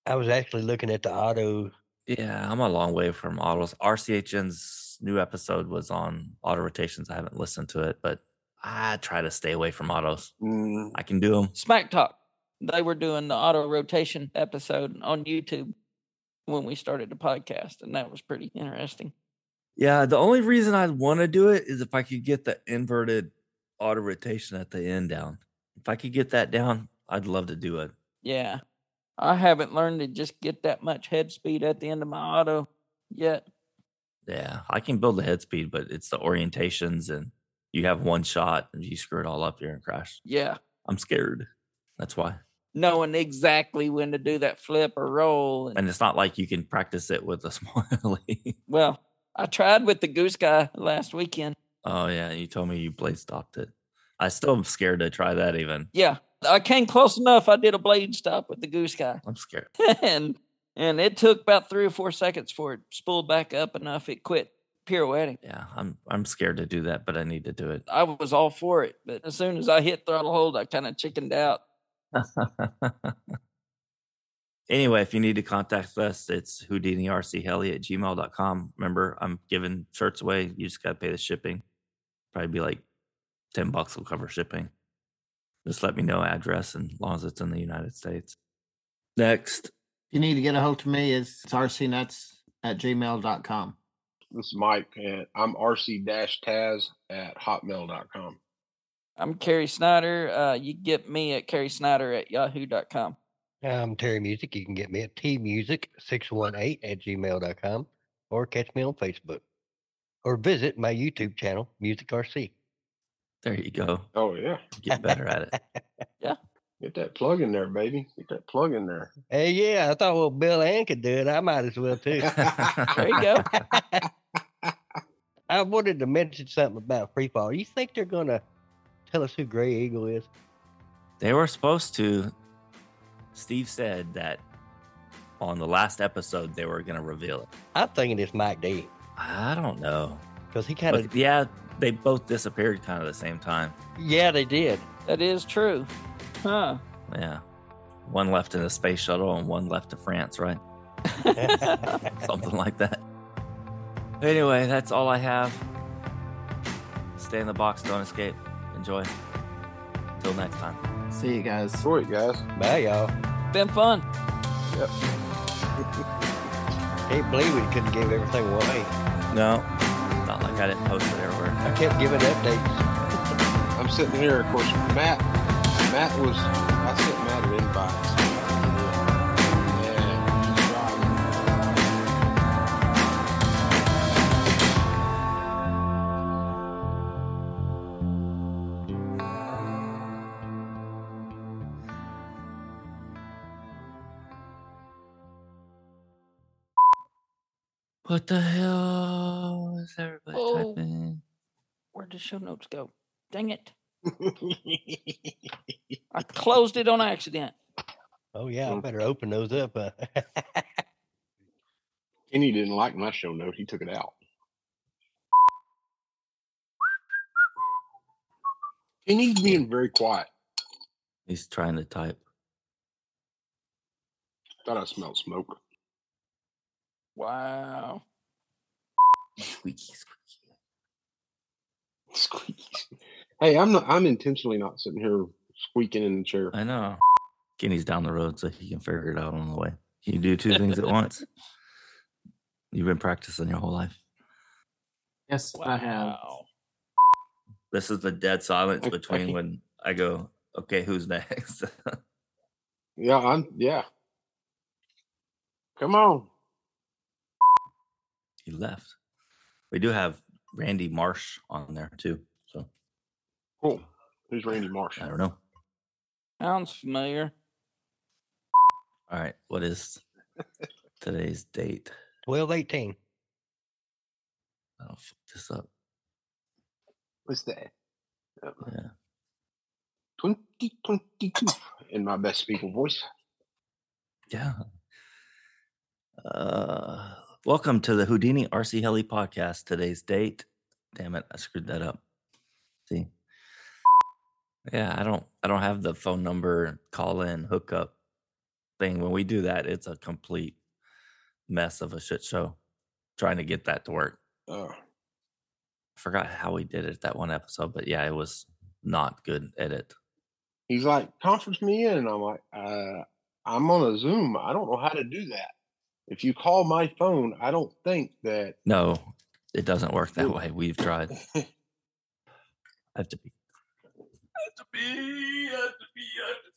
I was actually looking at the auto. Yeah, I'm a long way from autos. RCHN's new episode was on auto rotations. I haven't listened to it, but I try to stay away from autos. Mm, I can do them. Smack Talk. They were doing the auto rotation episode on YouTube when we started the podcast, and that was pretty interesting. Yeah, the only reason I'd want to do it is if I could get the inverted auto rotation at the end down. If I could get that down, I'd love to do it. Yeah. I haven't learned to just get that much head speed at the end of my auto yet. Yeah, I can build the head speed, but it's the orientations and you have one shot and you screw it all up, you're gonna crash. Yeah. I'm scared. That's why. Knowing exactly when to do that flip or roll. And, And it's not like you can practice it with a small well, I tried with the Goosky last weekend. Oh yeah, you told me you blade stopped it. I still am scared to try that. Even Yeah, I came close enough. I did a blade stop with the Goosky, I'm scared. and and it took about three or four seconds for it spooled back up enough. It quit pirouetting. Yeah, I'm I'm scared to do that, but I need to do it. I was all for it, but as soon as I hit throttle hold, I kind of chickened out. anyway, if you need to contact us, it's HoudiniRCHeli at gmail.com. Remember, I'm giving shirts away. You just got to pay the shipping. Probably be like 10 bucks will cover shipping. Just let me know address and as long as it's in the United States. Next. If you need to get a hold of me, it's rcnuts at gmail.com. This is Mike, and I'm rc-taz at hotmail.com. I'm Kerry Snyder. Uh, you get me at Kerry Snyder at yahoo.com. I'm Terry Music. You can get me at tmusic618 at gmail.com or catch me on Facebook or visit my YouTube channel, Music RC. There you go. Oh, yeah. Get better at it. Yeah. Get that plug in there, baby. Get that plug in there. Hey, yeah, I thought, well, Bill Ann could do it. I might as well too. There you go. I wanted to mention something about free fall. You think they're going to tell us who Gray Eagle is? They were supposed to. Steve said that on the last episode they were going to reveal it. I'm thinking it's Mike D I don't know. because he kind of, yeah, they both disappeared kind of the same time. yeah, they did. That is true. Huh. Yeah. One left in the space shuttle and one left to France, right? Something like that. Anyway, that's all I have. Stay in the box, don't escape. Enjoy. Till next time. See you guys. Enjoy it, guys. Bye, y'all. Been fun. Yep. Can't believe we couldn't give everything away. No, not like I didn't post it everywhere. I kept giving updates. I'm sitting here, of course, Matt. Matt was, I sent Matt an invite. And. What the hell is everybody Oh. typing? Where'd the show notes go? Dang it. I closed it on accident. Oh, yeah, I Mm. better open those up. Uh, Kenny didn't like my show note. He took it out. Kenny's being very quiet. He's trying to type. Thought I smelled smoke. Wow. Squeaky, squeaky. Squeaky. Hey, I'm not. I'm intentionally not sitting here squeaking in the chair. I know. Kenny's down the road so he can figure it out on the way. You do two things at once. You've been practicing your whole life. Yes, I have. This is the dead silence I- I between can't- when I go, okay, who's next? Yeah, I'm. Yeah. Come on. he left. We do have Randy Marsh on there too. So Cool. Who's Randy Marsh? I don't know. Sounds familiar. All right. What is today's date? 1218. I don't fuck this up. What's that? Yeah. 2022 in my best speaking voice. Yeah. Uh, welcome to the Houdini RC Heli podcast. Today's date. Damn it, I screwed that up. See. Yeah, I don't I don't have the phone number call in hookup thing. When we do that, it's a complete mess of a shit show trying to get that to work. Uh, I forgot how we did it that one episode, but yeah, it was not good edit. he's like, conference me in. And I'm like, uh, I'm on a Zoom. I don't know how to do that. If you call my phone, I don't think that. No, it doesn't work that way. We've tried. I have to be. I have to be. I have to be. I have to